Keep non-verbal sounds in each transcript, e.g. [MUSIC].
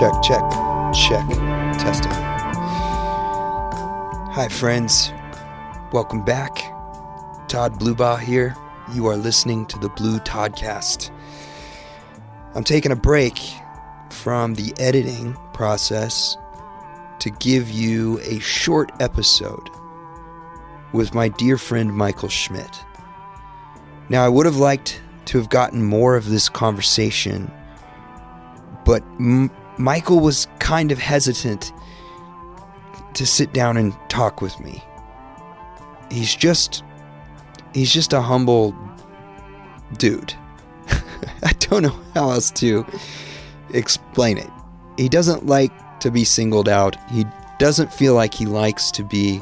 check, check, check. Testing. Hi, friends. Welcome back. Todd Blubaugh here. You are listening to the Blue Toddcast. I'm taking a break from the editing process to give you a short episode with my dear friend Michael Schmidt. Now, I would have liked to have gotten more of this conversation, but M- Michael was kind of hesitant to sit down and talk with me. He's just he's just a humble dude. [LAUGHS] I don't know how else to explain it. He doesn't like to be singled out. He doesn't feel like he likes to be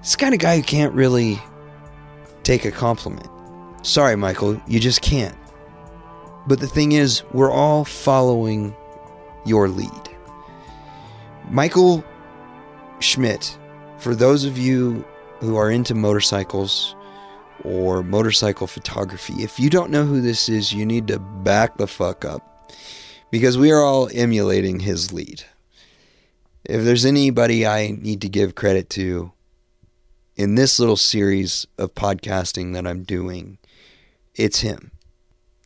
this kind of guy who can't really take a compliment. Sorry, Michael, you just can't. But the thing is, we're all following your lead. Michael Schmidt, for those of you who are into motorcycles or motorcycle photography, if you don't know who this is, you need to back the fuck up because we are all emulating his lead. If there's anybody I need to give credit to in this little series of podcasting that I'm doing, it's him.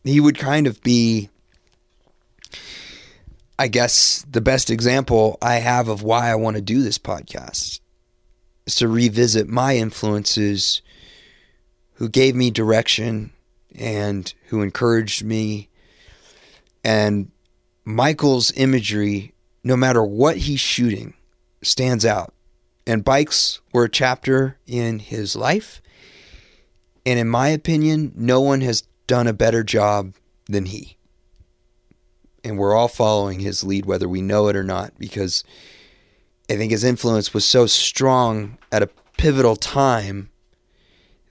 He would kind of be, I guess, the best example I have of why I want to do this podcast is to revisit my influences who gave me direction and who encouraged me. And Michael's imagery, no matter what he's shooting, stands out. And bikes were a chapter in his life. And in my opinion, no one has done a better job than he. And we're all following his lead, whether we know it or not, because I think his influence was so strong at a pivotal time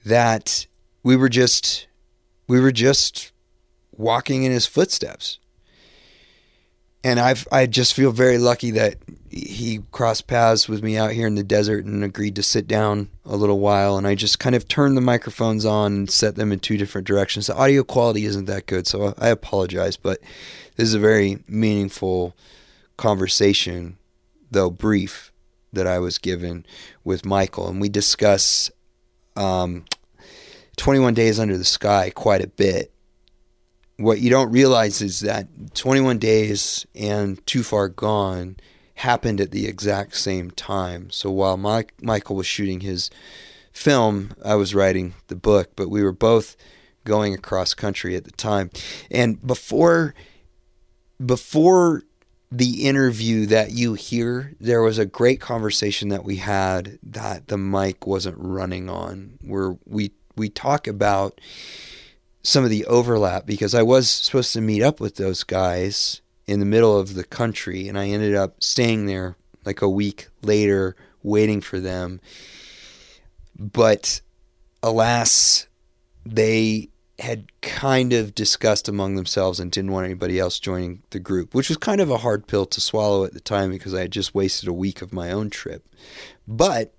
that we were just we were just walking in his footsteps. And I've I just feel very lucky that he crossed paths with me out here in the desert and agreed to sit down a little while and I just kind of turned the microphones on and set them in two different directions. The audio quality isn't that good, so I apologize, but this is a very meaningful conversation, though brief, that I was given with Michael and we discuss um, 21 Days Under the Sky quite a bit. What you don't realize is that 21 Days and Too Far Gone happened at the exact same time. So while Mike, Michael was shooting his film, I was writing the book, but we were both going across country at the time. And before before the interview that you hear, there was a great conversation that we had that the mic wasn't running on, where we we talk about some of the overlap because I was supposed to meet up with those guys in the middle of the country and I ended up staying there like a week later waiting for them. But alas, they had kind of discussed among themselves and didn't want anybody else joining the group, which was kind of a hard pill to swallow at the time because I had just wasted a week of my own trip. But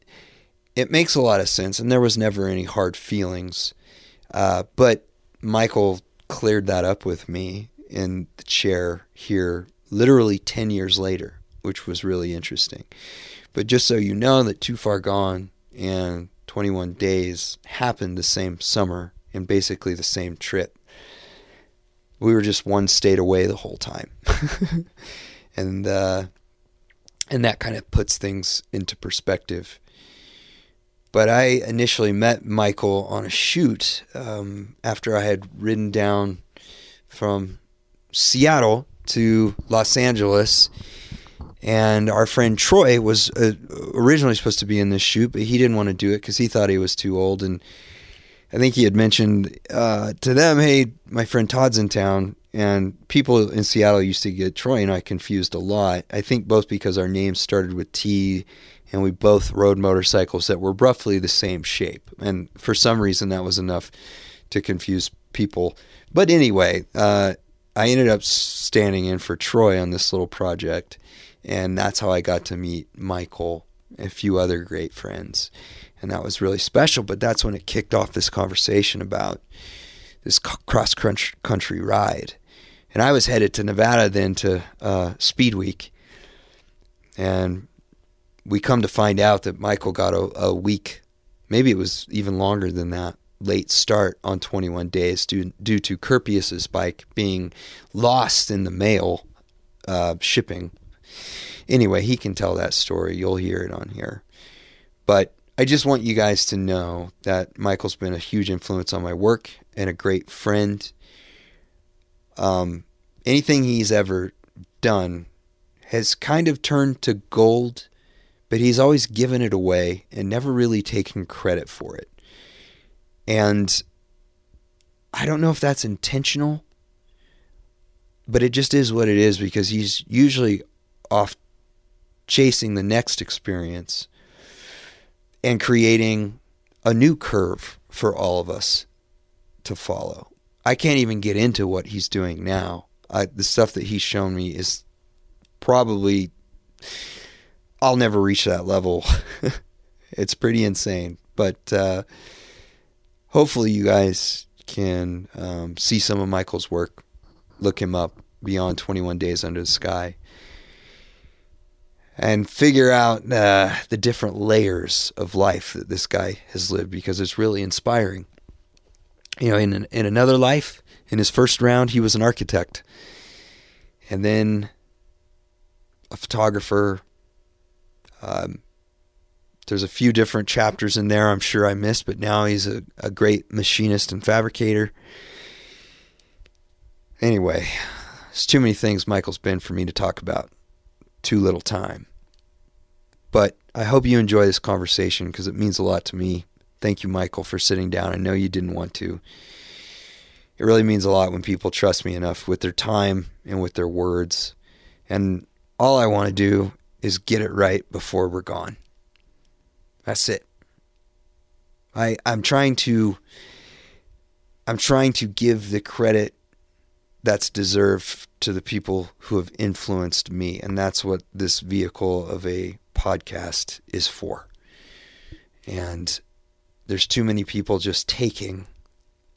it makes a lot of sense, and there was never any hard feelings. Uh, but Michael cleared that up with me in the chair here literally 10 years later, which was really interesting. But just so you know that Too Far Gone and 21 Days happened the same summer and basically the same trip. We were just one state away the whole time. [LAUGHS] and uh, and that kind of puts things into perspective. But I initially met Michael on a shoot um, after I had ridden down from Seattle to Los Angeles. And our friend Troy was uh, originally supposed to be in this shoot, but he didn't want to do it because he thought he was too old. And I think he had mentioned uh, to them, "Hey, my friend Todd's in town," and people in Seattle used to get Troy and I confused a lot. I think both because our names started with T, and we both rode motorcycles that were roughly the same shape, and for some reason that was enough to confuse people. But anyway, uh, I ended up standing in for Troy on this little project, and that's how I got to meet Michael, and a few other great friends and that was really special. But that's when it kicked off this conversation about this cross country ride. And I was headed to Nevada then to uh, Speed Week. And we come to find out that Michael got a, a week, maybe it was even longer than that, late start on 21 days due, due to Kirpius's bike being lost in the mail uh, shipping. Anyway, he can tell that story. You'll hear it on here. But I just want you guys to know that Michael's been a huge influence on my work and a great friend. Um, anything he's ever done has kind of turned to gold, but he's always given it away and never really taken credit for it. And I don't know if that's intentional, but it just is what it is because he's usually off chasing the next experience and creating a new curve for all of us to follow. I can't even get into what he's doing now. I, the stuff that he's shown me is probably I'll never reach that level. [LAUGHS] it's pretty insane, but uh, hopefully you guys can um, see some of Michael's work. Look him up beyond 21 days under the sky and figure out uh, the different layers of life that this guy has lived because it's really inspiring. You know, in an, in another life, in his first round, he was an architect, and then a photographer. Um, there's a few different chapters in there I'm sure I missed, but now he's a, a great machinist and fabricator. Anyway, there's too many things Michael's been for me to talk about. Too little time. But I hope you enjoy this conversation because it means a lot to me. Thank you, Michael, for sitting down. I know you didn't want to. It really means a lot when people trust me enough with their time and with their words. And all I want to do is get it right before we're gone. That's it. I I'm trying to I'm trying to give the credit that's deserved to the people who have influenced me and that's what this vehicle of a podcast is for. And there's too many people just taking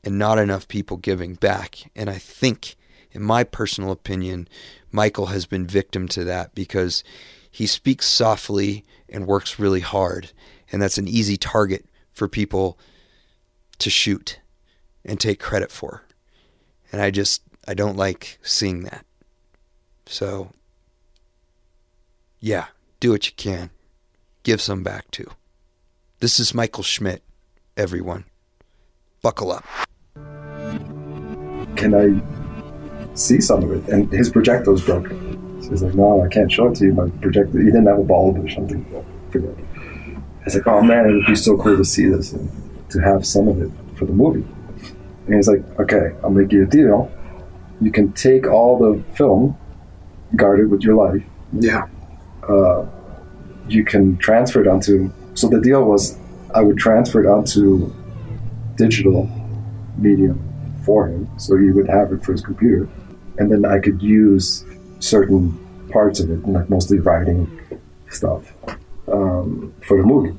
and not enough people giving back. And I think, in my personal opinion, Michael has been victim to that because he speaks softly and works really hard. And that's an easy target for people to shoot and take credit for. And I just, I don't like seeing that. So, yeah, do what you can. Give some back too. This is Michael Schmidt, everyone. Buckle up. Can I see some of it? And his projector broken. He's like, no, I can't show it to you. My projector, he didn't have a bulb or something. Forget. I was like, oh man, it would be so cool to see this and to have some of it for the movie. And he's like, okay, I'll make you a deal. You can take all the film, guard it with your life. Yeah. Uh, you can transfer it onto. So the deal was, I would transfer it onto digital medium for him, so he would have it for his computer, and then I could use certain parts of it, like mostly writing stuff, um, for the movie.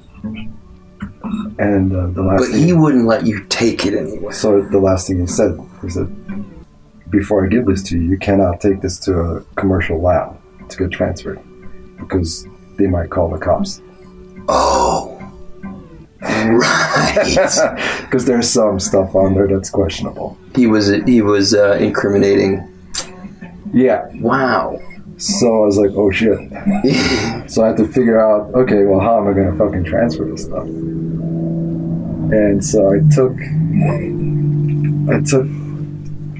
And uh, the last, But thing, he wouldn't let you take it anyway. so the last thing he said is that before I give this to you, you cannot take this to a commercial lab to get transferred because they might call the cops. Oh. Right. [LAUGHS] Because there's some stuff on there that's questionable. he was he was uh, incriminating. Yeah. Wow. So I was like, oh shit. [LAUGHS] So I had to figure out, okay, well, how am I going to fucking transfer this stuff? And so I took, I took,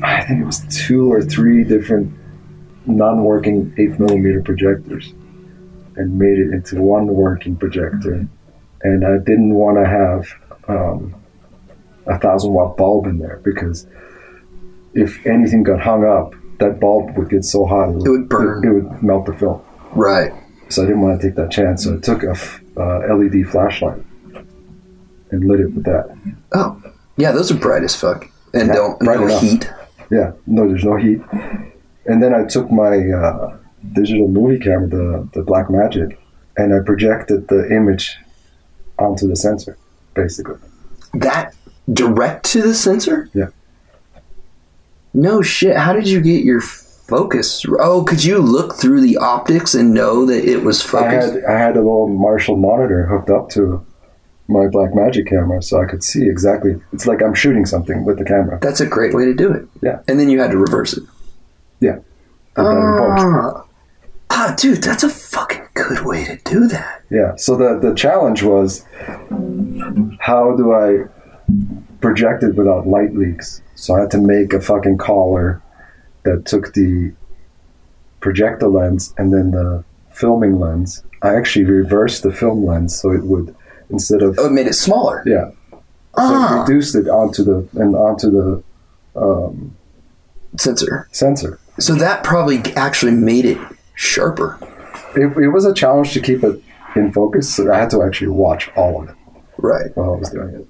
I think it was two or three different non-working eight millimeter projectors, and made it into one working projector. And I didn't want to have um, a thousand watt bulb in there because if anything got hung up, that bulb would get so hot it would, It would burn. It, would melt the film. Right. So I didn't want to take that chance. So I took a f- uh, LED flashlight and lit it with that. Oh. Yeah, those are bright as fuck. And Yeah, don't no enough. heat. Yeah, no, there's no heat. And then I took my uh, digital movie camera, the the Blackmagic, and I projected the image onto the sensor, basically. That direct to the sensor? No shit. How did you get your focus? Oh, could you look through the optics and know that it was I focused? had I had a little Marshall monitor hooked up to my Blackmagic camera, so I could see exactly. It's like I'm shooting something with the camera. That's a great way to do it. Yeah. And then you had to reverse it. Yeah. Put that in. Ah. ah, dude, that's a fucking good way to do that. Yeah. So the the challenge was how do I project it without light leaks? So I had to make a fucking collar that took the projector lens and then the filming lens. I actually reversed the film lens so it would instead of Oh, it made it smaller. yeah, so Ah, it reduced it onto the and onto the um, sensor. sensor. So that probably actually made it sharper. It, it was a challenge to keep it in focus. So I had to actually watch all of it Right. while I was doing it.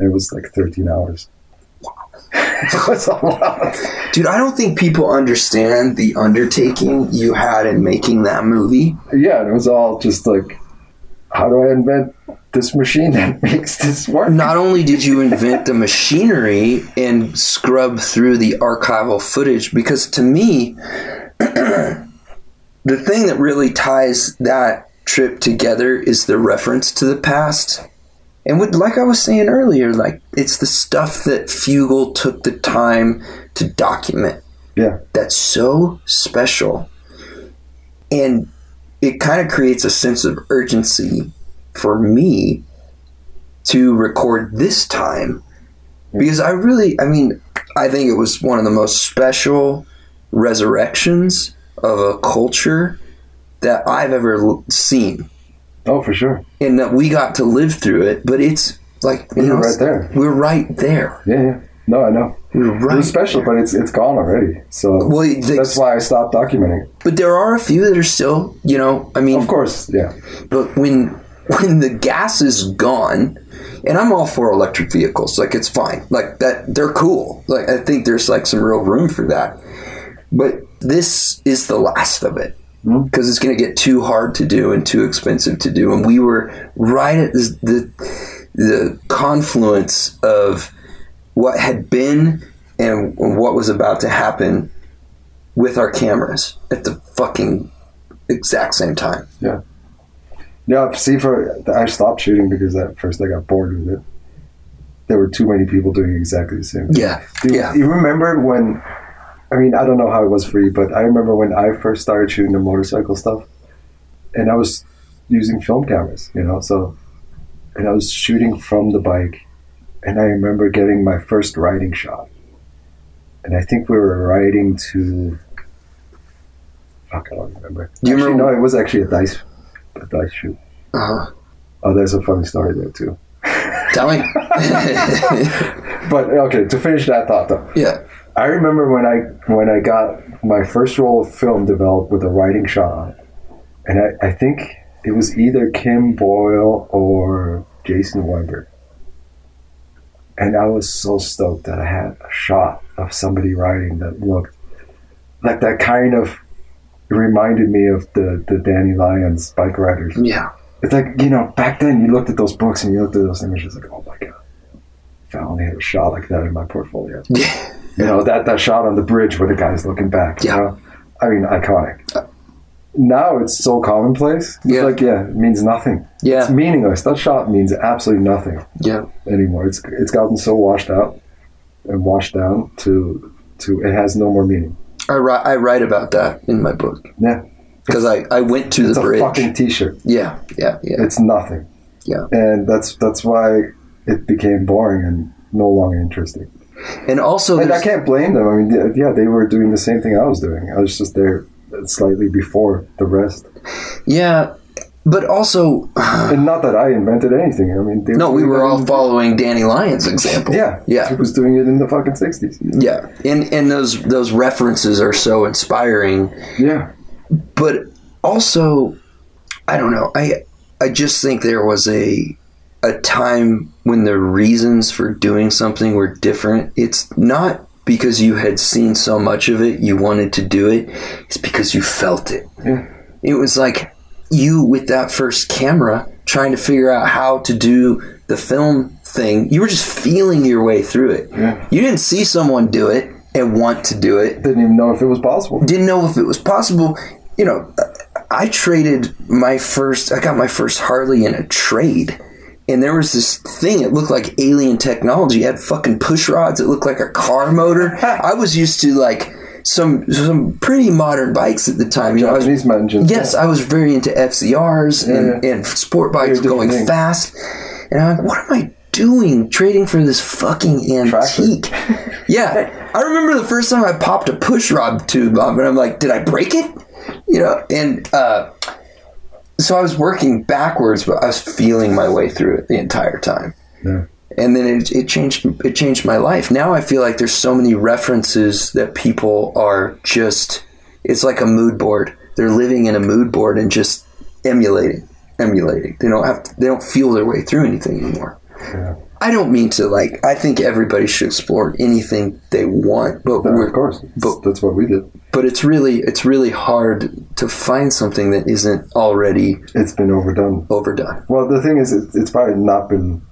It was like 13 hours. it was [LAUGHS] a lot. Dude, I don't think people understand the undertaking you had in making that movie. Yeah, it was all just like, how do I invent this machine that [LAUGHS] makes this work? Not only did you invent the machinery and scrub through the archival footage, because to me, [CLEARS THROAT] the thing that really ties that trip together is the reference to the past. And with, like I was saying earlier, like it's the stuff that Fugel took the time to document. Yeah, that's so special. And it kind of creates a sense of urgency for me to record this time because I really, I mean, I think it was one of the most special resurrections of a culture that I've ever seen. Oh, for sure. And that we got to live through it, but it's like, you You're know, right there. we're right there. Yeah, yeah. No, I know. We're right. was special, but it's it's gone already. So Well, the- that's why I stopped documenting. But there are a few that are still, you know, I mean, Of course, yeah. But when [LAUGHS] when the gas is gone, and I'm all for electric vehicles, like it's fine, like that they're cool. Like I think there's like some real room for that. But this is the last of it Mm-hmm. because it's going to get too hard to do and too expensive to do. And we were right at this, the the confluence of what had been and what was about to happen with our cameras at the fucking exact same time. Yeah, Yeah. see, for I stopped shooting because at first I got bored with it. There were too many people doing exactly the same. thing. Yeah, Do yeah. you remember when? I mean, I don't know how it was for you, but I remember when I first started shooting the motorcycle stuff, and I was using film cameras, you know, so, and I was shooting from the bike, and I remember getting my first riding shot, and I think we were riding to. Fuck, I don't remember. Do you actually, remember- No, it was actually a dice, a dice shoot. Uh-huh. Oh, there's a funny story there too. Tell me. [LAUGHS] But okay, to finish that thought though, yeah. I remember when I when I got my first roll of film developed with a writing shot on it, and I, I think it was either Kim Boyle or Jason Weber. And I was so stoked that I had a shot of somebody writing that looked like that kind of reminded me of the, the Danny Lyons bike riders. Yeah. It's like, you know, back then you looked at those books and you looked at those images like, oh my God, if I only had a shot like that in my portfolio. You know, that, that shot on the bridge where the guy's looking back. you Yeah. know? I mean, iconic. Now it's so commonplace. It's Yeah. like, yeah, it means nothing. Yeah, It's meaningless. That shot means absolutely nothing Yeah. anymore. It's it's gotten so washed out and washed down to to it has no more meaning. I write, I write about that in my book Yeah. because I, I went to It's the a bridge. fucking t-shirt. yeah. Yeah. Yeah. It's nothing. Yeah. And that's that's why it became boring and no longer interesting. And also, And I can't blame them. I mean, yeah, they were doing the same thing I was doing. I was just there slightly before the rest. yeah. But also, [SIGHS] And not that I invented anything. I mean, they no, we were all following Danny Lyons' example. Yeah, Yeah. He was doing it in the fucking sixties. Yeah. And, and those, those references are so inspiring. Yeah, but also i don't know i i just think there was a a time when the reasons for doing something were different it's not because you had seen so much of it you wanted to do it it's because you felt it Yeah. it was like you with that first camera trying to figure out how to do the film thing you were just feeling your way through it Yeah. you didn't see someone do it and want to do it. Didn't even know if it was possible. Didn't know if it was possible. You know, I traded my first. I got my first Harley in a trade. And there was this thing, it looked like alien technology. It had fucking push rods. It looked like a car motor. I was used to like some some pretty modern bikes at the time. You know, I was engines. Yes, I was very into FCRs and, Yeah. and sport bikes going different thing. fast. And I'm like, what am I doing trading for this fucking antique? [LAUGHS] [LAUGHS] yeah. I remember the first time I popped a push rod tube up and I'm like, did I break it? You know, and uh, so I was working backwards, but I was feeling my way through it the entire time. Yeah. and then it, it changed it changed my life. Now i feel like there's so many references that people are just it's like a mood board. They're living in a mood board and just emulating emulating. They don't have to, they don't feel their way through anything anymore. Yeah. I don't mean to like i think everybody should explore anything they want but of course. but- that's what we did. but it's really it's really hard to find something that isn't already It's been overdone. overdone Well, the thing is, it, it's probably not been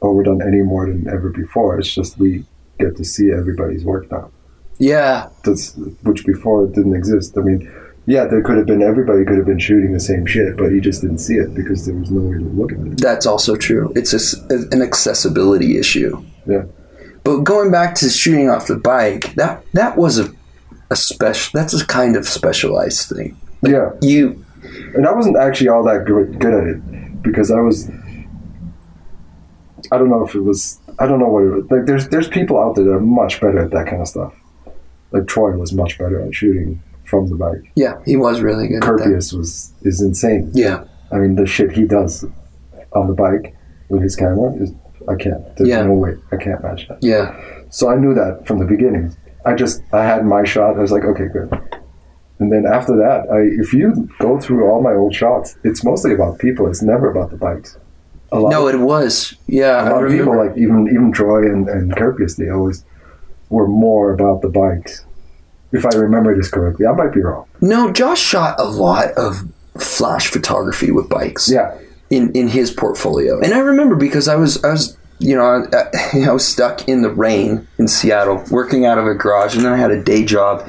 overdone any more than ever before. It's just we get to see everybody's work now. yeah That's which before it didn't exist. I mean, yeah, there could have been everybody could have been shooting the same shit, but you just didn't see it because there was no way to look at it. That's also true. It's a an accessibility issue. Yeah. But going back to shooting off the bike, that that was a a special. That's a kind of specialized thing. Yeah, You and I wasn't actually all that good, good at it because I was. I don't know if it was. I don't know what it was. Like, there's there's people out there that are much better at that kind of stuff. Like Troy was much better at shooting from the bike. yeah, he was really good. Curtius was is insane. Yeah, I mean, the shit he does on the bike with his camera is I can't. There's Yeah. no way I can't match that. yeah, So I knew that from the beginning. I just I had my shot. I was like, okay, good. And then after that, I if you go through all my old shots, it's mostly about people. It's never about the bikes. A lot, no, of, it was. Yeah, a lot of people like even even Troy and and Kirpius, they always were more about the bikes. If I remember this correctly, I might be wrong. no, Josh shot a lot of flash photography with bikes. Yeah, in in his portfolio. And I remember because I was I was you know I, [LAUGHS] I was stuck in the rain in Seattle working out of a garage, and then I had a day job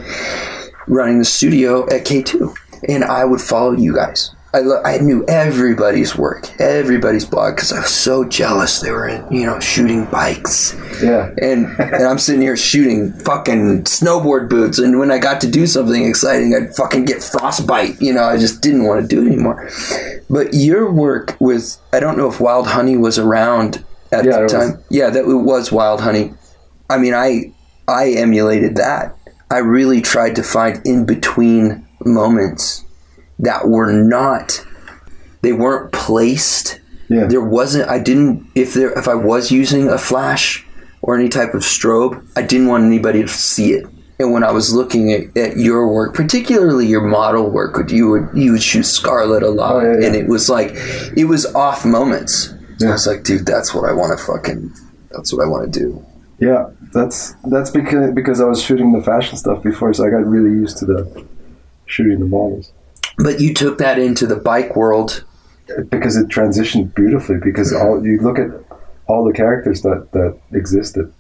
running the studio at K two, and I would follow you guys. I, lo- I knew everybody's work, everybody's blog, because I was so jealous. They were, in, you know, shooting bikes, yeah. and and I'm sitting here shooting fucking snowboard boots. And when I got to do something exciting, I'd fucking get frostbite. You know, I just didn't want to do it anymore. But your work with I don't know if Wild Honey was around at Yeah, the it was. time. Yeah, that it was Wild Honey. I mean, I I emulated that. I really tried to find in between moments that were not they weren't placed. Yeah. there wasn't i didn't if there if i was using a flash or any type of strobe i didn't want anybody to see it. And when i was looking at, at your work particularly your model work would- you would you would shoot scarlet a lot. Oh, yeah, yeah. and it was like it was off moments. And i was like dude that's what i want to fucking that's what i want to do. Yeah, that's that's because because I was shooting the fashion stuff before, so I got really used to the shooting the models but you took that into the bike world because it transitioned beautifully. Because mm-hmm. all you look at all the characters that that existed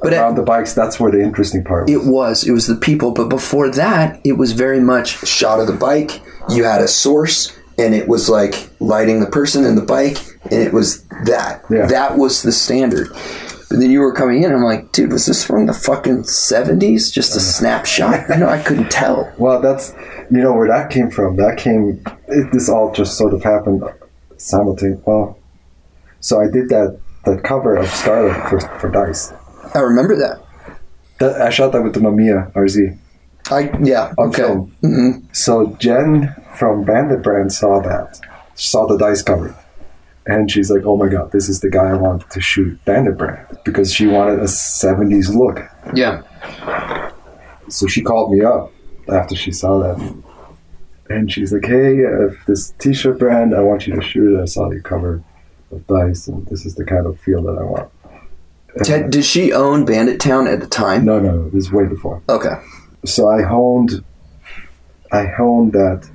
But around at- the bikes. That's where the interesting part was. It was. It was the people. But before that, it was very much shot of the bike. You had a source, and it was like lighting the person and the bike, and it was that. Yeah. That was the standard. But then you were coming in, I'm like, dude, was this from the fucking 70s? Just a snapshot? You know, I couldn't tell. [LAUGHS] Well, that's you know where that came from. That came. It, this all just sort of happened simultaneously. Well, so I did that that cover of Scarlet for for Dice. I remember that. That, I shot that with the Mamiya RZ I Yeah. on Okay. film. hmm So Jen from Bandit Brand saw that, saw the dice cover, and she's like, "Oh my god, this is the guy I want to shoot Bandit Brand," because she wanted a '70s look. Yeah. So she called me up after she saw that, and she's like, "Hey, uh, this T-shirt brand, I want you to shoot it. I saw your cover of dice, and this is the kind of feel that I want." Ted, did she own Bandit Town at the time? No, no, this is way before. Okay. so I honed I honed that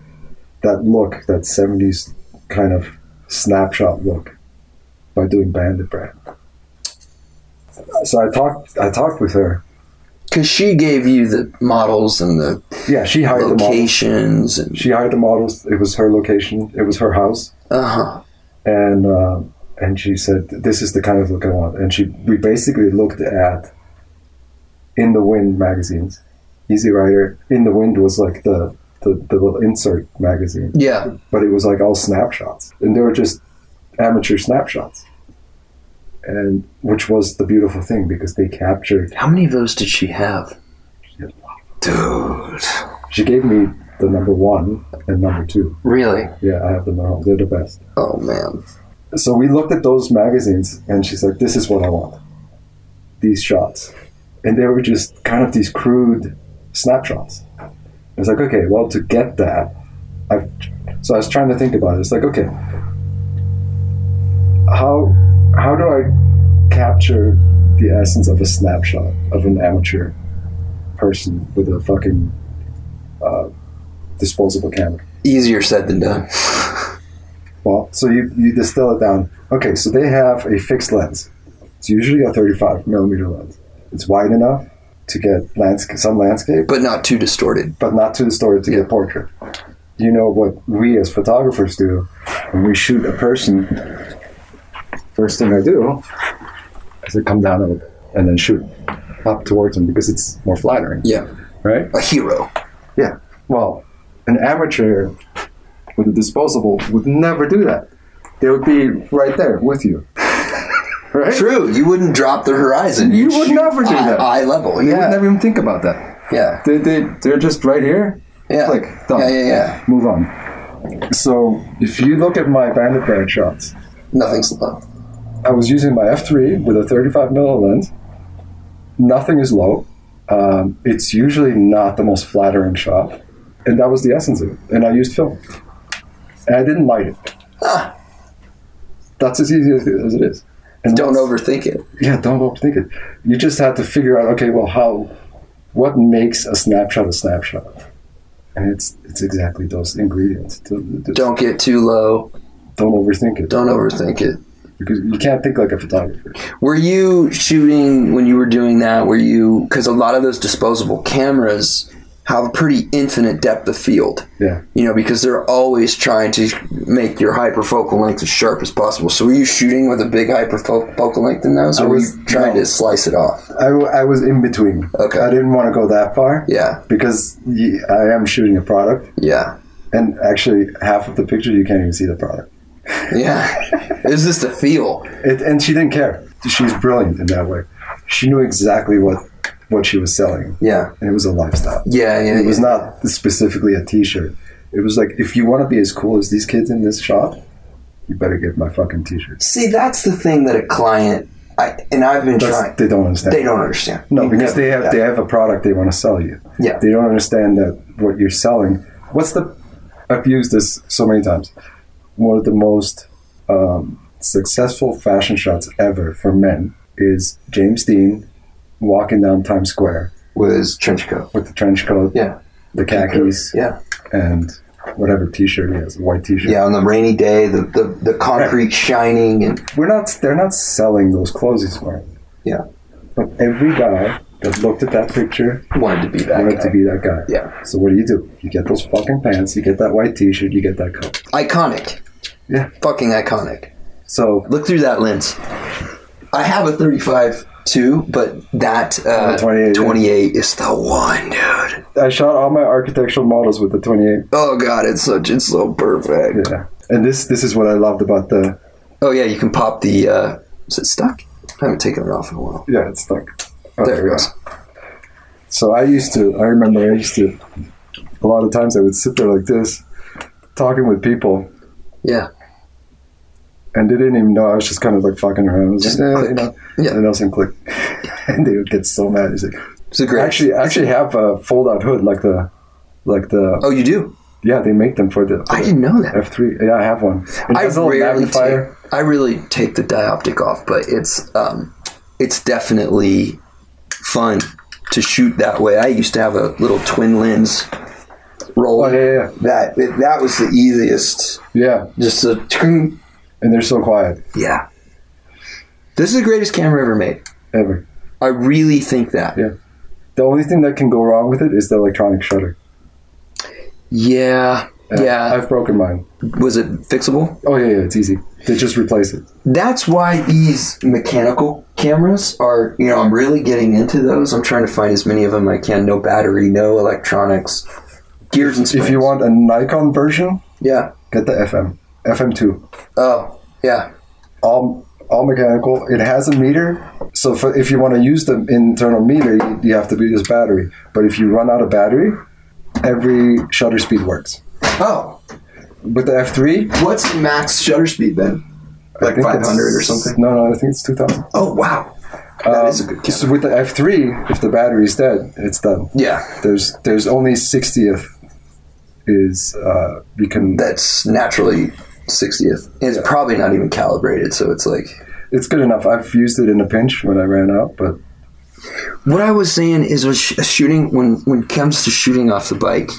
that look, that seventies kind of snapshot look by doing Bandit Brand. So I talked I talked with her Because she gave you the models and the Yeah, she hired the models. locations and She hired the models. It was her location. It was her house. uh huh. and and she said, "This is the kind of look I want." And she we basically looked at in the Wind magazines. Easy Rider in the Wind was like the, the the little insert magazine, Yeah. but it was like all snapshots, and they were just amateur snapshots. And which was the beautiful thing because they captured. How many of those did she have? had Dude. She gave me the number one and number two. Really? Yeah, I have them at home. They're the best. Oh man. so we looked at those magazines and she's like this is what i want these shots and they were just kind of these crude snapshots i was like okay well to get that i so i was trying to think about it it's like okay how how do i capture the essence of a snapshot of an amateur person with a fucking uh, disposable camera Easier said than done. [LAUGHS] Well, so you, you distill it down. Okay, so they have a fixed lens. It's usually a 35 millimeter lens. It's wide enough to get landscape, some landscape, but not too distorted. but not too distorted to get portrait. You know what we as photographers do when we shoot a person? First thing I do is I come down a little and then shoot up towards them because it's more flattering, Yeah. right? A hero. Yeah. Well, an amateur with a disposable would never do that. They would be right there with you. [LAUGHS] right? True. You wouldn't drop the horizon. You You'd would never do that. Eye level. They would never even think about that. Yeah. They, they, they're just right here. Yeah. Click. Done. Yeah, yeah, yeah. Move on. So if you look at my bandit band shots, Nothing's low. I was using my f3 with a 35 mm lens. Nothing is low. Um, it's usually not the most flattering shot, and that was the essence of it. And I used film, and I didn't light it. Ah. That's as easy as, as it is. And Don't overthink it. Yeah, don't overthink it. You just have to figure out, okay, well, how, what makes a snapshot a snapshot? And it's it's exactly those ingredients. Don't, Don't get too low. don't overthink it Don't overthink it. because you can't think like a photographer. Were you shooting when you were doing that? Were you because a lot of those disposable cameras have a pretty infinite depth of field. Yeah. You know, because they're always trying to make your hyperfocal length as sharp as possible. So were you shooting with a big hyperfocal length in those, or I were you trying no. to slice it off? I, I was in between. Okay. I didn't want to go that far Yeah, because I am shooting a product, yeah, and actually half of the picture you can't even see the product. yeah. [LAUGHS] it's just a feel. It, and she didn't care. She's brilliant in that way. She knew exactly what what she was selling, Yeah, and it was a lifestyle. yeah, yeah. It was yeah. not specifically a T-shirt. It was like, if you want to be as cool as these kids in this shop, you better get my fucking T-shirt. See, that's the thing that a client, I, and I've been That's, trying. they don't understand. They don't understand. No, because they have they have a product they want to sell you. Yeah. They don't understand that what you're selling. What's the? I've used this so many times. One of the most um, successful fashion shots ever for men is James Dean walking down Times Square with his trench coat. with the trench coat, Yeah, the khakis, yeah, and whatever T-shirt he has, white T-shirt. yeah. On the rainy day, the the, the concrete shining, and We're not. They're not selling those clothes he's wearing. Yeah. But every guy that looked at that picture wanted to be that wanted guy. to be that guy. Yeah, So what do you do? You get those fucking pants. You get that white T-shirt. You get that coat. iconic. Yeah. fucking iconic. So Look through that lens. I have a 35 too, but that uh, Oh, 28, yeah. 28 is the one, dude. I shot all my architectural models with the 28. Oh god, it's such it's so perfect. Yeah. And this this is what I loved about the. Oh yeah, you can pop the. Uh, is it stuck? I haven't taken it off in a while. Yeah, it's stuck. oh, There it goes. So I used to. I remember I used to. A lot of times I would sit there like this, talking with people, Yeah, and they didn't even know I was just kind of like fucking around. I was Just like, eh, you know, Yeah. and Nelson click, [LAUGHS] and they would get so mad. He's like, it's a great. actually, I actually have a fold-out hood like the, like the. oh, you do? Yeah, they make them for the. For I didn't know that. F three. Yeah, I have one. It I has a little rarely magnifier. take. I really take the dioptic off, but it's um, it's definitely fun to shoot that way. I used to have a little twin lens roll. Oh yeah, yeah, That that was the easiest. yeah. Just a. And they're so quiet Yeah. This is the greatest camera ever made. ever. I really think that. Yeah. The only thing that can go wrong with it is the electronic shutter. Yeah, And yeah. I've broken mine. Was it fixable? Oh yeah, yeah, it's easy. They just replace it. That's why these mechanical cameras are, you know, I'm really getting into those. I'm trying to find as many of them I can. No battery, no electronics, gears and springs. If you want a Nikon version, yeah. get the FM, FM2. Oh, yeah. All all mechanical. It has a meter, so for, if you want to use the internal meter, you, you have to use battery. But if you run out of battery, every shutter speed works. Oh, With the F3, what's the max shutter speed then? I Like think 500 or something? No, no, I think it's 2000. Oh, wow. That Um, is a good. So with the F3, if the battery is dead, it's done. Yeah, There's there's only 60th is uh, you can. that's naturally 60th. It's probably not even calibrated, so it's like. It's good enough. I've used it in a pinch when I ran out, but What I was saying is, was sh- shooting when when it comes to shooting off the bike,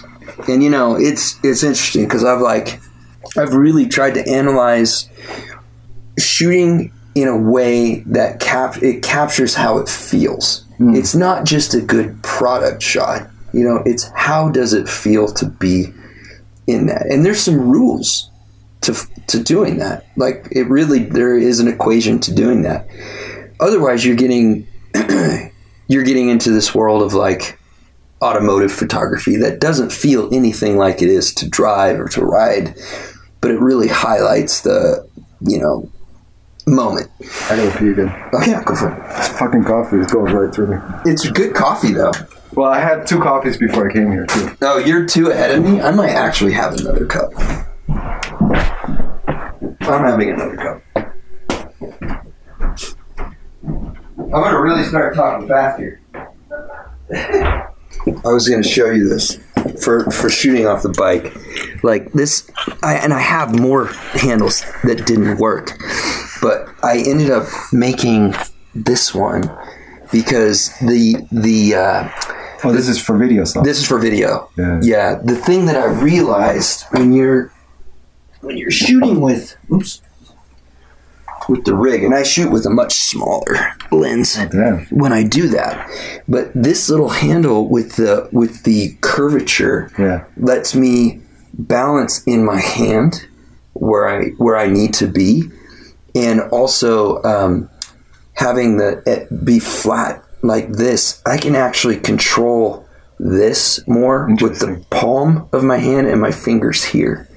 and you know, it's it's interesting because I've like, I've really tried to analyze shooting in a way that cap it captures how it feels. Hmm. It's not just a good product shot. You know, it's how does it feel to be in that, and there's some rules to to doing that. Like it really, there is an equation to doing that. Otherwise, you're getting [CLEARS THROAT] you're getting into this world of like automotive photography that doesn't feel anything like it is to drive or to ride, but it really highlights the you know moment. I gotta pee again. Oh yeah, go for it. This fucking coffee is going right through me. It's good coffee though. Well, I had two coffees before I came here too. Oh, you're two ahead of me. I might actually have another cup. I'm having another cup. I'm gonna really start talking fast here. [LAUGHS] I was gonna show you this for for shooting off the bike, like this. I and I have more handles that didn't work, but I ended up making this one because the the. Uh, Oh, this is for video stuff. this is for video. Yeah. Yeah. The thing that I realized when you're when you're shooting with oops with the rig, and I shoot with a much smaller lens when I do that. But this little handle with the with the curvature Yeah. lets me balance in my hand where I where I need to be, and also um, having the it be flat like this, I can actually control this more with the palm of my hand and my fingers here.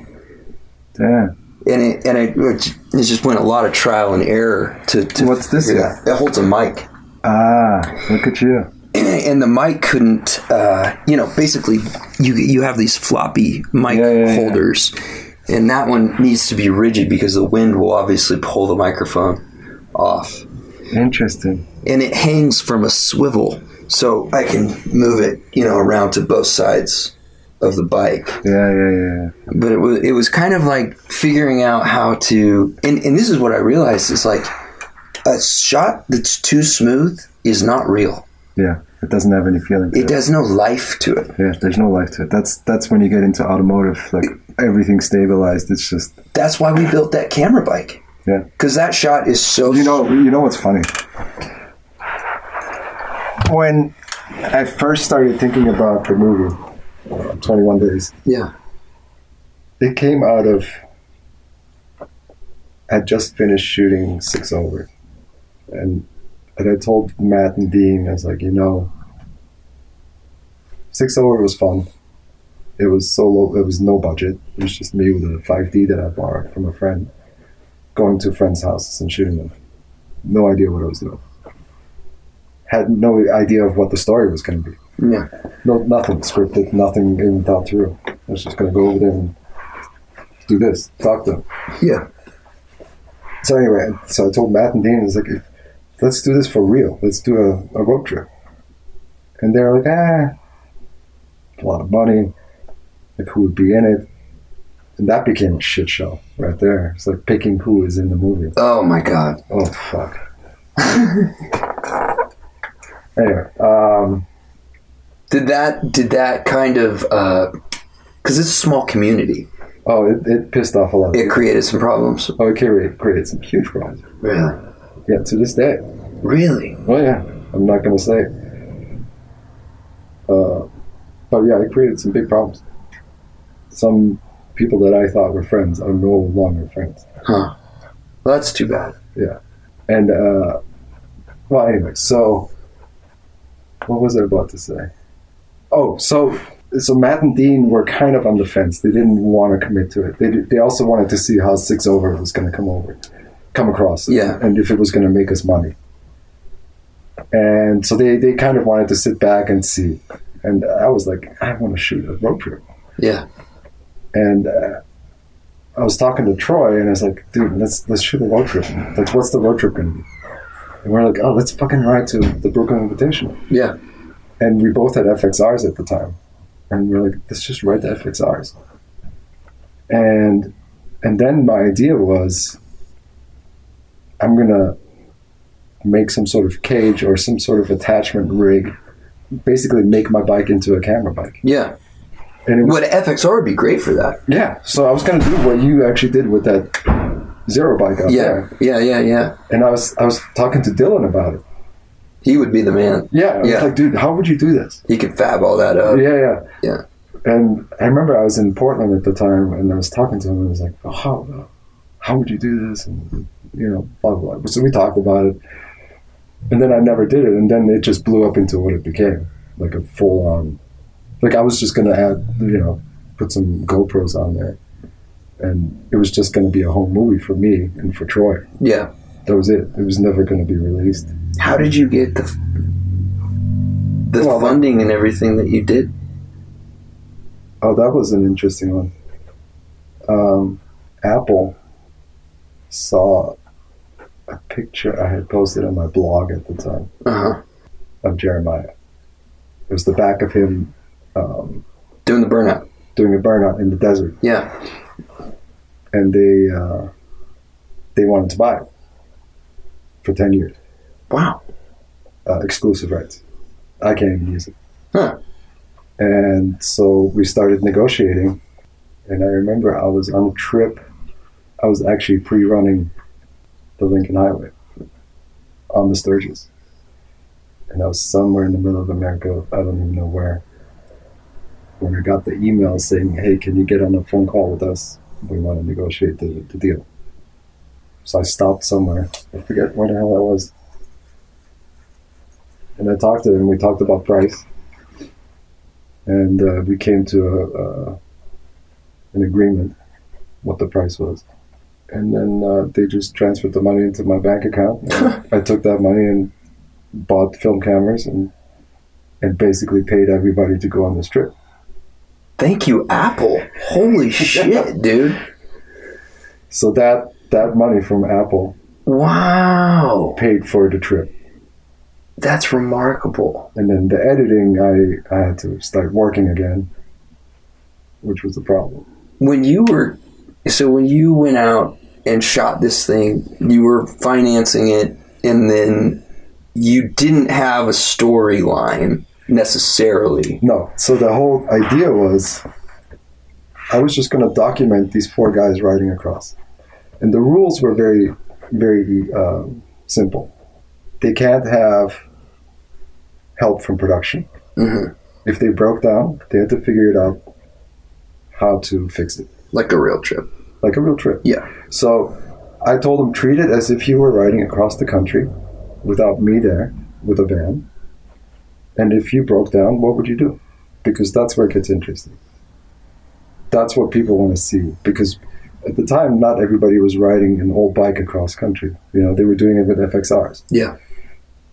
Damn. And it and it, it just went a lot of trial and error to. to What's this Yeah, that. It holds a mic Ah, look at you. [CLEARS THROAT] and the mic couldn't uh, you know basically you you have these floppy mic Yeah, yeah, yeah. holders and that one needs to be rigid because the wind will obviously pull the microphone off Interesting. and it hangs from a swivel so i can move it you know around to both sides of the bike Yeah, yeah, yeah. but it was it was kind of like figuring out how to and, and this is what i realized is like a shot that's too smooth is not real Yeah. It doesn't have any feeling. To it has no life to it Yeah, there's no life to it. That's that's when you get into automotive, like everything stabilized. It's just That's why we built that camera bike. yeah. Because that shot is so. You know, you know what's funny? When I first started thinking about the movie, 21 Days, Yeah. it came out of. I had just finished shooting Six Over, and and I told Matt and Dean, I was like, you know, Six Over was fun. It was so low. It was no budget. It was just me with a 5D that I borrowed from a friend, going to friends' houses and shooting them. No idea what I was doing. Had no idea of what the story was going to be. Yeah. No, nothing scripted, nothing even thought through. I was just going to go over there and do this, talk to them. Yeah. So anyway, so I told Matt and Dean, I was like, let's do this for real. Let's do a, a road trip. And they're like, ah, a lot of money. Like, who would be in it? And that became a shit show right there. It's like picking who is in the movie. Oh my god. Oh, fuck. [LAUGHS] anyway, um, Did that? Did that kind of? Because it's a small community. oh, it, it pissed off a lot. Of It created some problems. Oh, it created, created some huge problems. Really. Yeah, to this day. Really. Oh, yeah. I'm not going to say. Uh, but yeah, it created some big problems. Some people that I thought were friends are no longer friends. Huh. Well, that's too bad. Yeah. And uh, well, anyway, so what was I about to say? Oh, so so Matt and Dean were kind of on the fence. They didn't want to commit to it. They they also wanted to see how Six Over was going to come over, come across, Yeah. and if it was going to make us money. And so they they kind of wanted to sit back and see. And I was like, I want to shoot a road trip. Yeah. And uh, I was talking to Troy, and I was like, "Dude, let's let's shoot a road trip. Like, what's the road trip gonna be?" And we're like, "Oh, let's fucking ride to the Brooklyn Invitational." Yeah. And we both had FXRs at the time, and we're like, "Let's just ride the FXRs." And and then my idea was, I'm gonna make some sort of cage or some sort of attachment rig, basically make my bike into a camera bike. Yeah. And it was, What FXR would be great for that. yeah, so I was gonna do what you actually did with that zero bike out Yeah. there. Yeah. Yeah. Yeah. And I was I was talking to Dylan about it. He would be the man. Yeah, Yeah. like, dude, how would you do this? He could fab all that up. yeah, yeah, Yeah. And I remember I was in Portland at the time, and I was talking to him, and I was like, oh, how how would you do this? And you know, blah blah. blah. So we talked about it, and then I never did it, and then it just blew up into what it became, like a full on. Like I was just gonna add, you know, put some GoPros on there, and it was just gonna be a home movie for me and for Troy. Yeah. That was it. It was never gonna be released. How did you get the the Well, funding and everything that you did? Oh, that was an interesting one. Um, Apple saw a picture I had posted on my blog at the time Uh huh. of Jeremiah. It was the back of him um, Doing the burnout. doing a burnout in the desert, Yeah. and they uh, they wanted to buy it for ten years, Wow. uh, exclusive rights. I can't even use it. Huh. And so we started negotiating, and I remember I was on a trip. I was actually pre-running the Lincoln Highway on the Sturgis, and I was somewhere in the middle of America. I don't even know where. When I got the email saying, "Hey, can you get on a phone call with us? We want to negotiate the, the deal." So I stopped somewhere. I forget where the hell I was. And I talked to him. We talked about price and uh, we came to a, uh, an agreement what the price was and then uh, they just transferred the money into my bank account [LAUGHS] i took that money and bought film cameras and and basically paid everybody to go on this trip Thank you, Apple. Holy [LAUGHS] shit, dude. so that that money from apple Wow. paid for the trip That's remarkable. and then the editing i i had to start working again which was the problem When you were so when you went out and shot this thing, you were financing it and then you didn't have a storyline necessarily. No. So the whole idea was I was just going to document these four guys riding across. And the rules were very, very um, simple. They can't have help from production. hmm If they broke down, they had to figure it out how to fix it, Like a real trip. like a real trip. Yeah. So I told them treat it as if you were riding across the country without me there with a van. And if you broke down, what would you do? Because that's where it gets interesting. That's what people want to see. Because at the time, not everybody was riding an old bike across country. You know, they were doing it with FXRs, Yeah.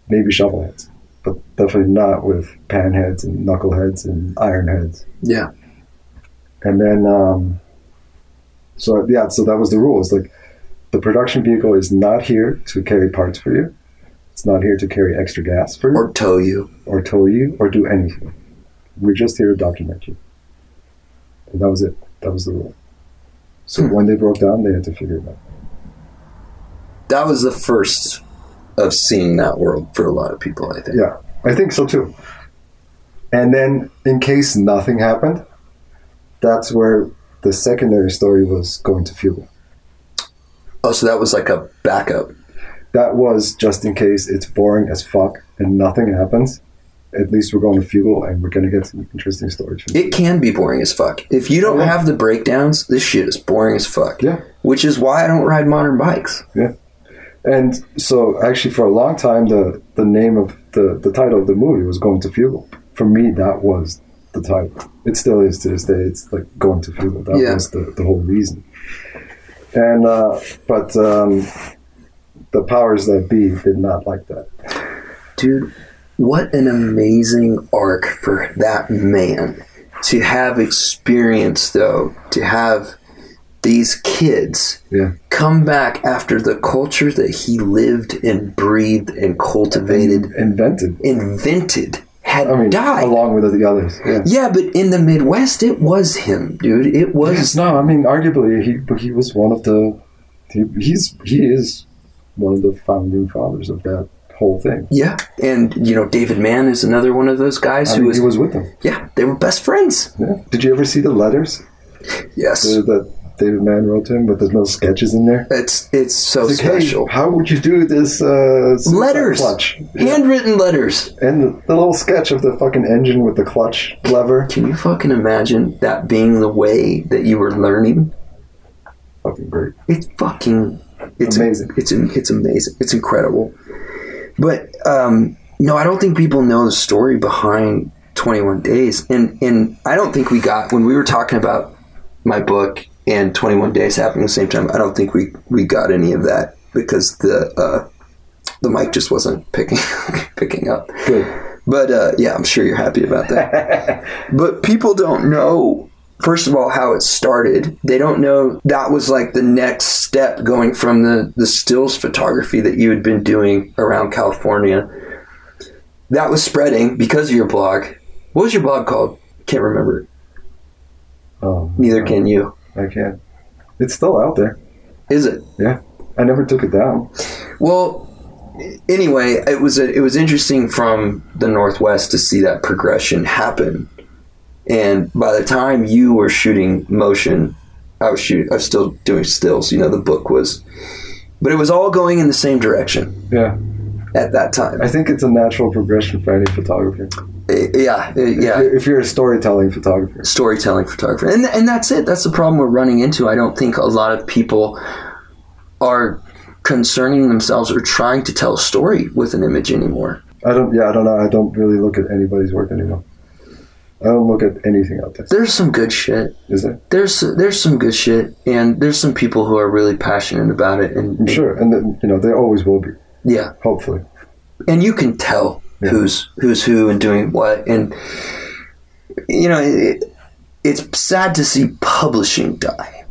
maybe shovelheads, but definitely not with panheads and knuckleheads and ironheads. Yeah. And then, um, so yeah, so that was the rule. It's like the production vehicle is not here to carry parts for you. It's not here to carry extra gas for you, Or tow you. or, tow you, or do anything. We're just here to document you. And that was it. That was the rule. So Hmm. when they broke down, they had to figure it out. That was the first of seeing that world for a lot of people, I think. Yeah, I think so too. And then, in case nothing happened, that's where the secondary story was going to fuel. Oh, so that was like a backup. that was just in case it's boring as fuck and nothing happens at least we're going to fuel and we're going to get some interesting stories. From It can be boring as fuck. If you don't yeah. have the breakdowns, this shit is boring as fuck. Yeah. Which is why I don't ride modern bikes. And so, actually, for a long time, the the name of the the title of the movie was "Going to Fugle." For me, that was the title. It still is to this day. It's like "Going to Fugle." That Yeah. was the, the whole reason. And uh, but um, the powers that be did not like that. Dude, what an amazing arc for that man to have experience, though, to have these kids Yeah. come back after the culture that he lived and breathed and cultivated, Invented. invented, had I mean, died. along with the others. Yeah. yeah, but in the Midwest, it was him, dude. It was. Yes, no, I mean, arguably, he he was one of the. He, he's he is one of the founding fathers of that whole thing. Yeah, and you know David Mann is another one of those guys I who mean, was, he was with them. yeah they were best friends. Yeah. Did you ever see the letters Yes, that that David Mann wrote to him, but there's no sketches in there? it's it's so It's like, hey, special. how would you do this? Uh, letters, clutch, Yeah. handwritten letters. and the, the little sketch of the fucking engine with the clutch lever. Can you fucking imagine that being the way that you were learning? Fucking great. It's fucking it's Amazing. It's it's amazing. It's incredible. But um, no, I don't think people know the story behind 21 Days, and and I don't think we got when we were talking about my book and 21 Days happening at the same time. I don't think we we got any of that because the uh, the mic just wasn't picking [LAUGHS] picking up. Good. But uh, yeah, I'm sure you're happy about that. [LAUGHS] but people don't know, first of all, how it started. They don't know that was like the next step going from the, the stills photography that you had been doing around California. That was spreading because of your blog. What was your blog called? Can't remember. Oh, Neither can you. I can't. It's still out there. Is it? Yeah. I never took it down. Well, anyway, it was a, it was interesting from the Northwest to see that progression happen. And by the time you were shooting motion, I was shooting. I was still doing stills. You know, the book was, but it was all going in the same direction Yeah. at that time. I think it's a natural progression for any photographer. Eh, yeah, If yeah. you're, if you're a storytelling photographer. storytelling photographer and, and that's it that's the problem we're running into i don't think a lot of people are concerning themselves or trying to tell a story with an image anymore I don't. Yeah, I don't know. I don't really look at anybody's work anymore. I don't look at anything out there. there's some good shit Is there? there's there's some good shit and there's some people who are really passionate about it and I'm sure, and then, you know there always will be. yeah Hopefully. and you can tell Yeah. who's who's who and doing what and you know it, it's sad to see publishing die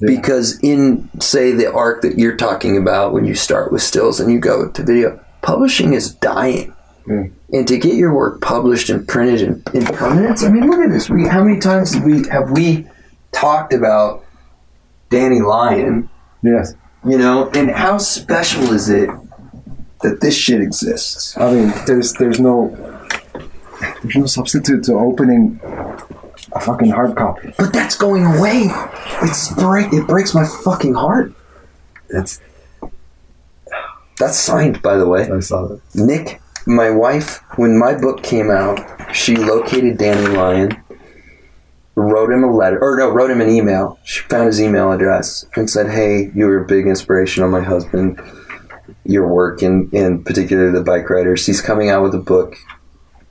Yeah. because in say the arc that you're talking about when you start with stills and you go to video publishing is dying Yeah. and to get your work published and printed in, in permanence i mean look at this we, how many times we have we talked about danny lyon Yes. you know and how special is it that this shit exists I mean, there's there's no there's no substitute to opening a fucking hard copy. But that's going away. It's break. It breaks my fucking heart. It's. That's signed, by the way. I saw that. Nick, my wife, when my book came out, she located Danny Lyon, wrote him a letter, or no, wrote him an email. She found his email address and said, "Hey, you were a big inspiration on my husband. Your work, in in particular the bike riders. He's coming out with a book.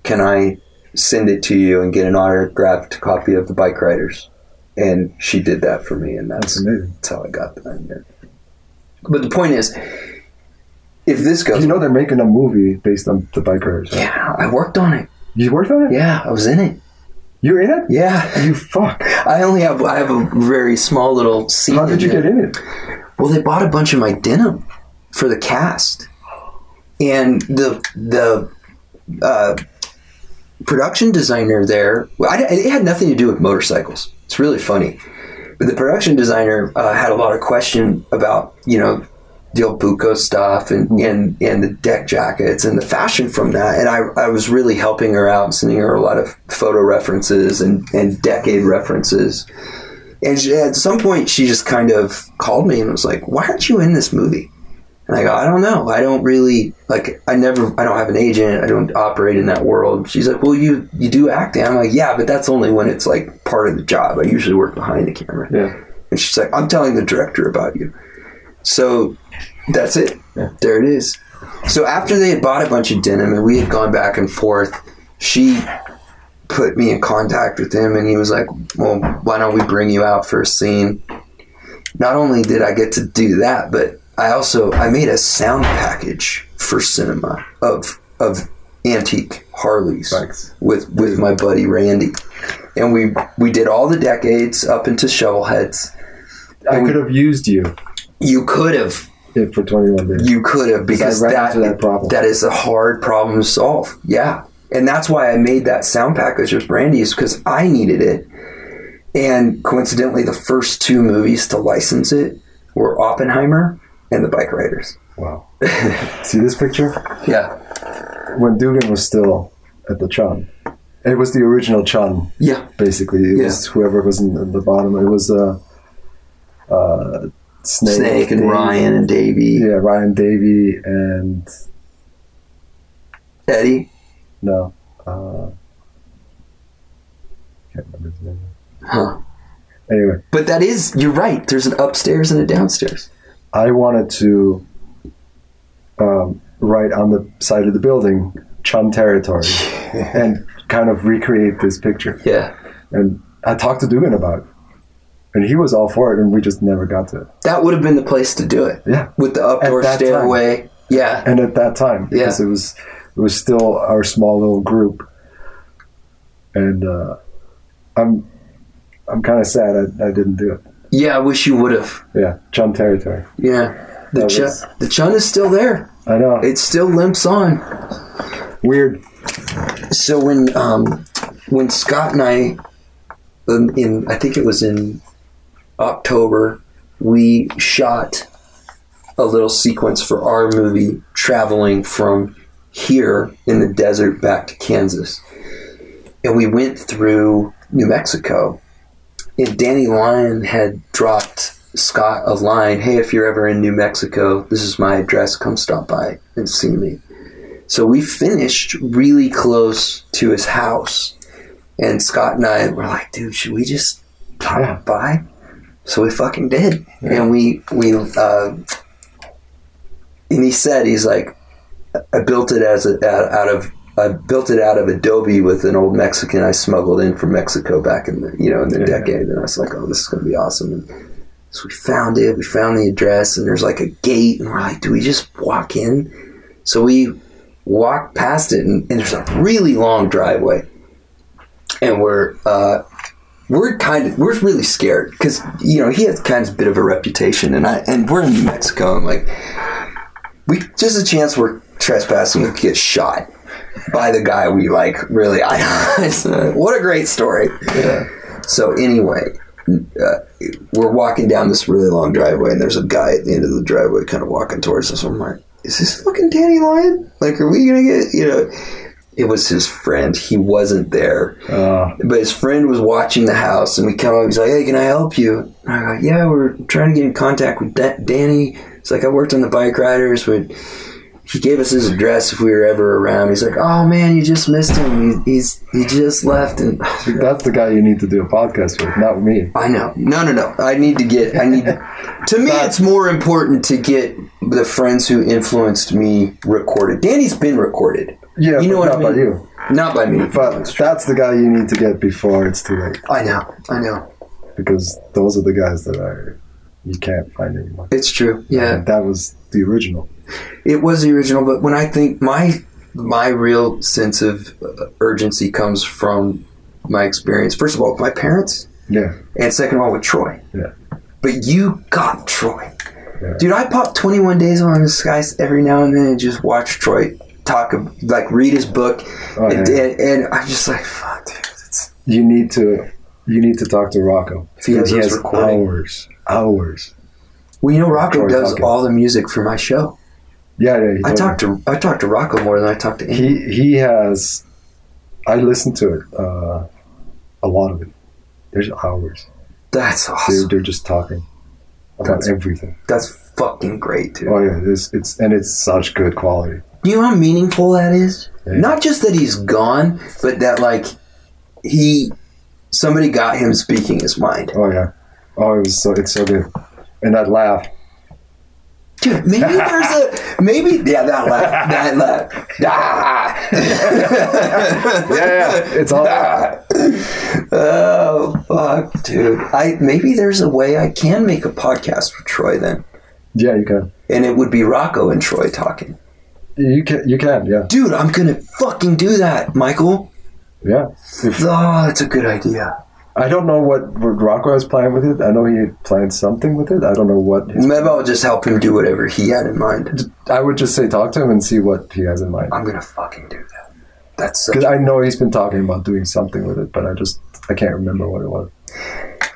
Can I send it to you and get an autographed copy of the bike riders?" And she did that for me, and That's that's amazing. that's how I got that. But the point is, if this goes, You know they're making a movie based on the bike riders. right? yeah, I worked on it. You worked on it? Yeah, I was in it. You're in it? Yeah, You fuck. I only have I have a very small little scene. How did you it. get in it? Well, they bought a bunch of my denim for the cast, and the the uh, production designer there. I, it had nothing to do with motorcycles. It's really funny, but the production designer uh, had a lot of question about you know the old stuff and, and and the deck jackets and the fashion from that. And I, I was really helping her out, sending her a lot of photo references and, and decade references. And she, at some point, she just kind of called me and was like, "Why aren't you in this movie?" And I go, I don't know. I don't really like. I never. I don't have an agent. I don't operate in that world. She's like, well, you you do acting. I'm like, yeah, but that's only when it's like part of the job. I usually work behind the camera. Yeah. And she's like, I'm telling the director about you. So that's it. Yeah. There it is. So after they had bought a bunch of denim and we had gone back and forth, she put me in contact with him and he was like, Well, why don't we bring you out for a scene? Not only did I get to do that, but I also I made a sound package for cinema of of antique Harleys Thanks. with with my buddy Randy. And we we did all the decades up into Shovelheads. I we- could have used you You could have for 21 days. you could have because that, that problem. that is a hard problem to solve. Yeah. And that's why I made that sound package with Randy is because I needed it. And coincidentally, the first two movies to license it were Oppenheimer and The Bike Riders. Wow. [LAUGHS] See this picture? Yeah. When Dugan was still at the Chun. It was the original Chun, Yeah. basically. It Yeah. was whoever was in, in the bottom. It was uh, uh, Snake, Snake and Davey- Ryan and Davey. Yeah, Ryan Davey and Eddie. no, uh, can't remember his name. Huh. Anyway, But that is, you're right. There's an upstairs and a downstairs. I wanted to um, write on the side of the building Chun territory [LAUGHS] and kind of recreate this picture. Yeah. And I talked to Dugan about it, and he was all for it, and we just never got to it. That would have been the place to do it. Yeah. With the outdoor that time. stairway. Yeah. and at that time because it was it was still our small little group and uh, i'm i'm kind of sad I, I didn't do it Yeah, I wish you would have. yeah chun territory Yeah. The chun, was- the chun is still there. i know It still limps on. weird So when um, when Scott and I, in, in I think it was in October, we shot a little sequence for our movie traveling from here in the desert back to Kansas, and we went through New Mexico. And Danny Lyon had dropped Scott a line, "Hey, if you're ever in New Mexico, this is my address. Come stop by and see me." So we finished really close to his house. And Scott and I were like, dude, should we just Yeah. by? So we fucking did. And we, we, uh, and he said, he's like, I built it as a, out of, I built it out of Adobe with an old Mexican I smuggled in from Mexico back in the, you know, in the Yeah. decade. And I was like, oh, this is going to be awesome. And so we found it, we found the address, and there's like a gate. And we're like, do we just walk in? So we walk past it, and, and there's a really long driveway, and we're uh, we're kind of we're really scared because you know he has kind of a bit of a reputation, and I and we're in New Mexico, and like we just a chance we're trespassing, we could get shot by the guy we like really idolize. [LAUGHS] what a great story! So anyway. Uh, we're walking down this really long driveway, and there's a guy at the end of the driveway, kind of walking towards us. I'm like, "Is this fucking Danny Lyon? Like, are we gonna get you know?" It was his friend. He wasn't there, uh, but his friend was watching the house, and we come up. He's like, "Hey, can I help you?" And I go, "Yeah, we're trying to get in contact with Da- Danny." It's like I worked on the bike riders, but he gave us his address if we were ever around. He's like, "Oh man, you just missed him. He, he's he just left." And [LAUGHS] that's the guy you need to do a podcast with not me I know. No, no, no. I need to get. I need. [LAUGHS] to me, it's more important to get the friends who influenced me recorded. Danny's been recorded, yeah You know what I not by you not by me. but that's the guy you need to get before it's too late I know. I know. because those are the guys that are you can't find anymore It's true. Yeah, And that was the original it was the original. But when I think my my real sense of uh, urgency comes from my experience. First of all, with my parents, yeah and second of all, with Troy. Yeah. But you got Troy. Yeah. Dude, I pop 21 Days on the Skies every now and then and just watch Troy talk, like read his book. Oh, and, yeah. and, and I'm just like, fuck, dude. It's, you need to you need to talk to Rocco If he because he has recording. hours hours well, you know, Rocco Troy does talking. all the music for my show. Yeah yeah I talked to I talk to Rocco more than I talked to. Andy. he he has I listened to it uh, a lot of it there's hours That's they're, awesome. they're just talking about That's- everything That's fucking great, dude. Oh yeah, it's it's and it's such good quality. You know how meaningful that is? Yeah. Not just that he's gone, but that like he somebody got him speaking his mind. Oh yeah, oh it was so it's so good, and that laugh. Dude, maybe [LAUGHS] there's a maybe yeah that laugh that laugh. Ah. Yeah, yeah, it's all. Ah. oh fuck, dude. I maybe there's a way I can make a podcast with Troy then, Yeah, you can. and it would be Rocco and Troy talking. You can. You can. Yeah, Dude, I'm gonna fucking do that, Michael. yeah. If, Oh, that's a good idea. I don't know what, Rocco has planned with it. I know he planned something with it. I don't know what. His, Maybe I'll just help him do whatever he had in mind. I would just say talk to him and see what he has in mind. I'm gonna fucking do that. That's Because I know he's been talking about doing something with it, but I just I can't remember what it was.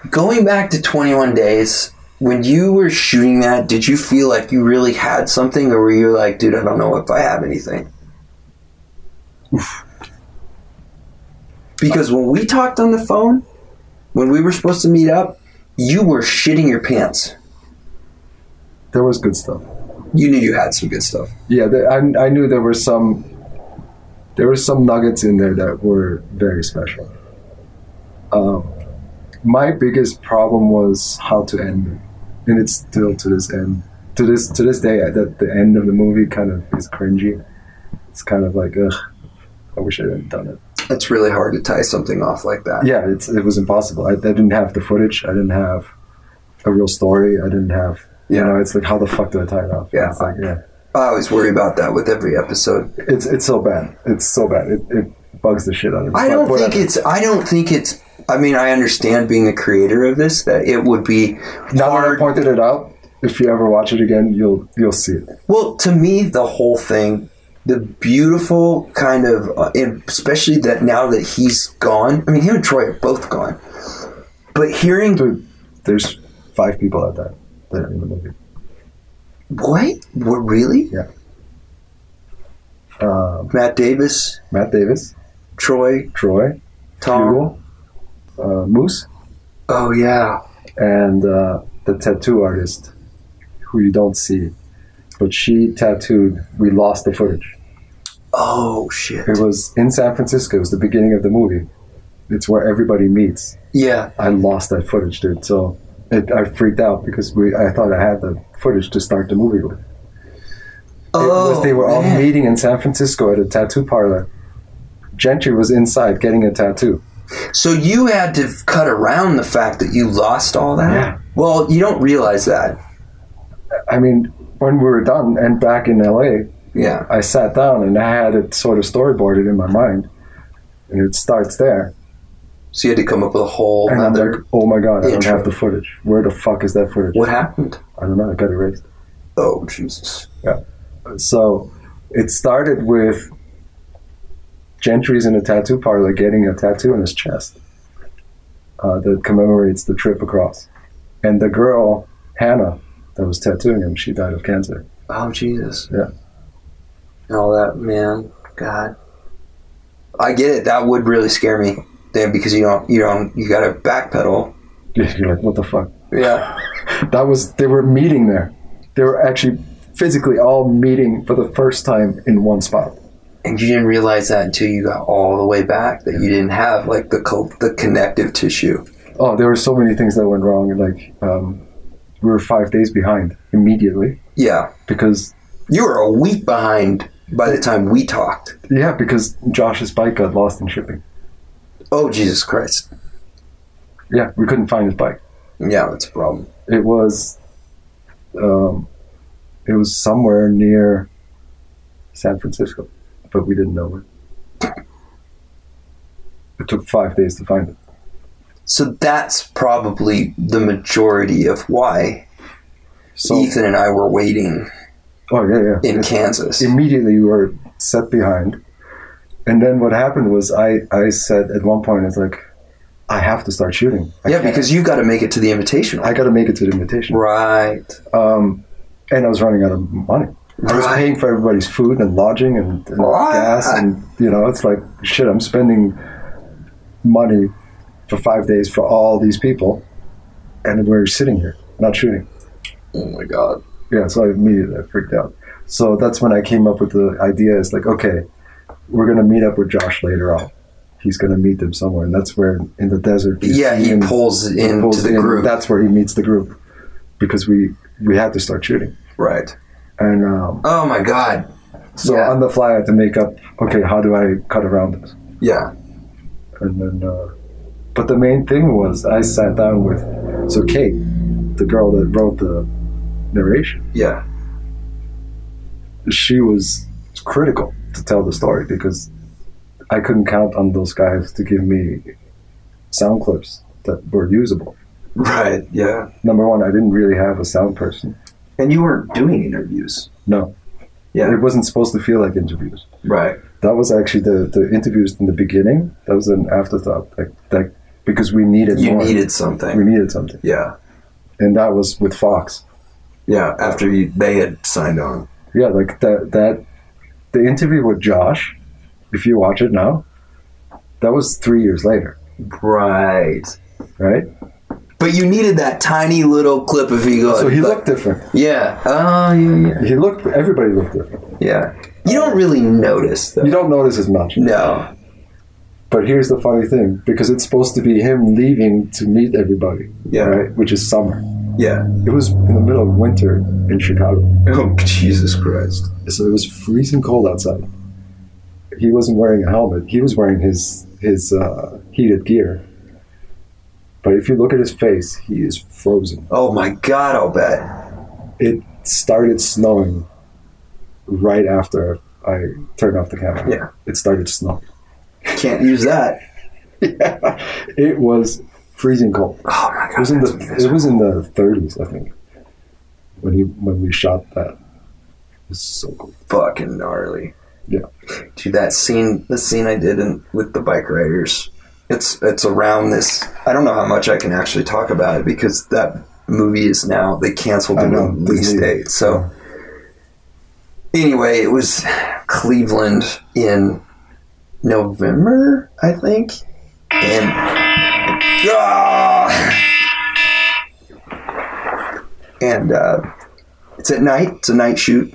going back to 21 days. When you were shooting that, did you feel like you really had something, or were you like, dude, I don't know if I have anything? Because when we talked on the phone, when we were supposed to meet up, you were shitting your pants. There was good stuff. You knew you had some good stuff. Yeah, there, I I knew there were some there were some nuggets in there that were very special. Um, my biggest problem was how to end it, and it's still to this end to this to this day that the end of the movie kind of is cringy. It's kind of like ugh, I wish I hadn't done it. It's really hard to tie something off like that. Yeah, it's it was impossible. I, I didn't have the footage. I didn't have a real story. I didn't have. You Yeah. know, it's like how the fuck do I tie it off? Yeah. it's like yeah. I always worry about that with every episode. It's it's so bad. It's so bad. It, it bugs the shit out of me. I don't think it's. I don't think it's. I mean, I understand being a creator of this that it would be Now that I pointed it out, if you ever watch it again, you'll you'll see it. Well, to me, the whole thing, the beautiful kind of, uh, especially that now that he's gone. I mean, him and Troy are both gone. But hearing Dude, there's five people at that died there in the movie. what? What really? Um, Matt Davis, Matt Davis, Troy, Troy, Tom. Hugo, uh, Moose, Oh yeah. and uh, the tattoo artist, who you don't see, but she tattooed. We lost the footage. Oh shit. It was in San Francisco. It was the beginning of the movie. It's where everybody meets. Yeah. I lost that footage, dude. So it, I freaked out because we. I thought I had the footage to start the movie with. It Oh, was, they were oh, all man. meeting in San Francisco at a tattoo parlor. Gentry was inside getting a tattoo. So you had to cut around the fact that you lost all that. Yeah. Well, you don't realize that. I mean, when we were done and back in LA, Yeah. I sat down and I had it sort of storyboarded in my mind, and it starts there. So you had to come up with a whole And I'm like, oh my god, I don't intro. have the footage. Where the fuck is that footage? what happened? I don't know. It got erased. Oh Jesus. Yeah. So it started with Gentry's in a tattoo parlor getting a tattoo on his chest uh, that commemorates the trip across. And the girl, Hannah, that was tattooing him, she died of cancer. Oh Jesus. Yeah. And all that, man. God. I get it. That would really scare me. Then because you don't, you don't, you got to backpedal. [LAUGHS] You're like, what the fuck? Yeah. [LAUGHS] That was, they were meeting there. They were actually physically all meeting for the first time in one spot. And you didn't realize that until you got all the way back that you didn't have like the co- the connective tissue. Oh, there were so many things that went wrong. Like, um, we were five days behind immediately Yeah. because You were a week behind by the time we talked. Yeah, because Josh's bike got lost in shipping. Oh Jesus Christ. Yeah, we couldn't find his bike. Yeah, that's a problem. It was, um, it was somewhere near San Francisco, but we didn't know it. It took five days to find it. So that's probably the majority of why So, Ethan and I were waiting oh yeah, yeah. in It- Kansas. immediately you were set behind, and then what happened was I I said at one point it's like, I have to start shooting. I yeah, can't- because you've got to make it to the invitation. I got to make it to the invitation. right. um, and I was running out of money. I was paying for everybody's food and lodging and, and gas, and you know, it's like shit. I'm spending money for five days for all these people, and we're sitting here not shooting. Oh my god. Yeah, so I immediately I freaked out. So that's when I came up with the idea. It's like, okay, we're gonna meet up with Josh later on. He's gonna meet them somewhere, and that's where in the desert. Yeah, he him- pulls into pulls the in, group. That's where he meets the group because we we had to start shooting, right. and um, Oh my god. so Yeah. on the fly I had to make up. Okay, how do I cut around this? Yeah. And then, uh, but the main thing was I sat down with so Kate, the girl that wrote the narration. Yeah. she was critical to tell the story because I couldn't count on those guys to give me sound clips that were usable. Right. Yeah. Number one, I didn't really have a sound person. And you weren't doing interviews. No, Yeah. it wasn't supposed to feel like interviews. Right. That was actually the, the interviews in the beginning. That was an afterthought, like that because we needed You more. needed something. we needed something, Yeah. and that was with Fox. Yeah. After you, they had signed on. Yeah, like that that the interview with Josh. If you watch it now, that was three years later, Right. right? But you needed that tiny little clip of ego. So he like- looked different. Yeah. Oh, yeah, yeah. He looked. Everybody looked different. Yeah. You don't really notice, though. You don't notice as much. No. But here's the funny thing, because it's supposed to be him leaving to meet everybody, Yeah. right? Which is summer. Yeah. It was in the middle of winter in Chicago, Oh, Jesus Christ. so it was freezing cold outside. He wasn't wearing a helmet. He was wearing his his uh, heated gear. But if you look at his face, he is frozen. Oh, my God, I'll bet. It started snowing right after I turned off the camera. Yeah. It started snowing. Can't use that. [LAUGHS] yeah, it was freezing cold. Oh, my God. It was in the it was in the 30s, I think, when he when we shot that. It was so cool. fucking gnarly. Yeah. Dude, that scene, the scene I did in, with the bike riders, it's it's around this. I don't know how much I can actually talk about it because that movie is now they canceled the know, release date. So anyway, it was Cleveland in November, I think, and ah! and uh, it's at night. It's a night shoot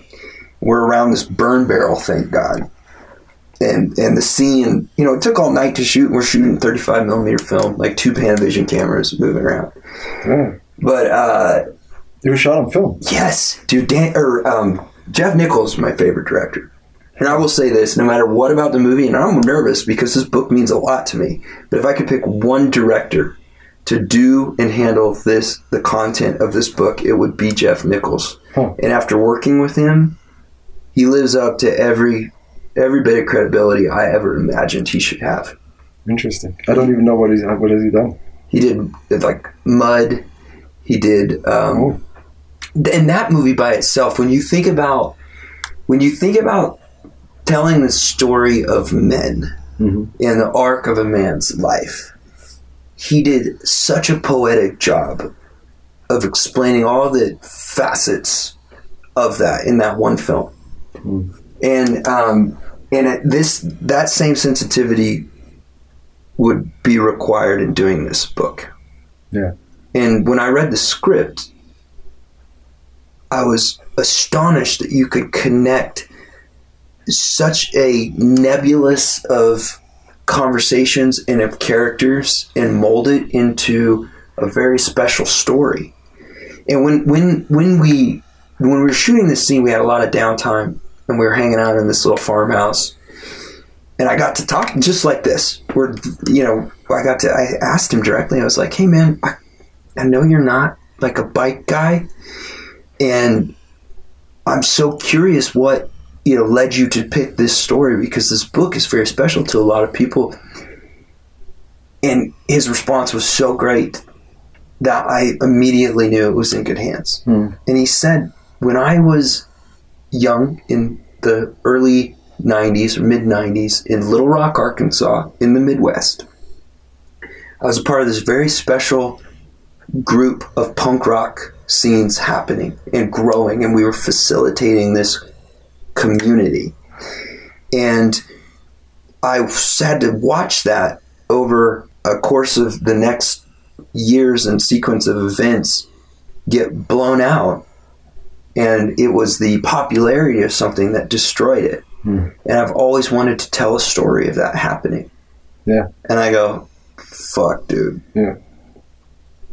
we're around this burn barrel, thank God. And and the scene, you know, it took all night to shoot. We're shooting 35 millimeter film, like two Panavision cameras moving around. Yeah. But uh, It was shot on film. yes, dude, Dan, or um, Jeff Nichols my favorite director. And I will say this: no matter what about the movie, and I'm nervous because this book means a lot to me. But if I could pick one director to do and handle this, the content of this book, it would be Jeff Nichols. Huh. And after working with him, he lives up to every every bit of credibility I ever imagined he should have. Interesting. I don't even know what he's what has he done. He did like Mud. He did, um, Oh. and that movie by itself. When you think about when you think about telling the story of men Mhm. in the arc of a man's life, he did such a poetic job of explaining all the facets of that in that one film. Mm. And um, and it, this that same sensitivity would be required in doing this book. Yeah. And when I read the script, I was astonished that you could connect such a nebulous of conversations and of characters and mold it into a very special story. And when when when we when we were shooting this scene, we had a lot of downtime and we were hanging out in this little farmhouse. And I got to talk just like this. Where you know, I got to I asked him directly. I was like, "Hey, man, I, I know you're not like a bike guy, and I'm so curious what you know led you to pick this story because this book is very special to a lot of people." And his response was so great that I immediately knew it was in good hands. Hmm. And he said, when I was young in the early 90s or mid 90s in Little Rock, Arkansas, in the Midwest, I was a part of this very special group of punk rock scenes happening and growing, and we were facilitating this community. And I had to watch that over a course of the next years and sequence of events get blown out and it was the popularity of something that destroyed it. Hmm. And I've always wanted to tell a story of that happening. Yeah. And I go, fuck, dude. Yeah.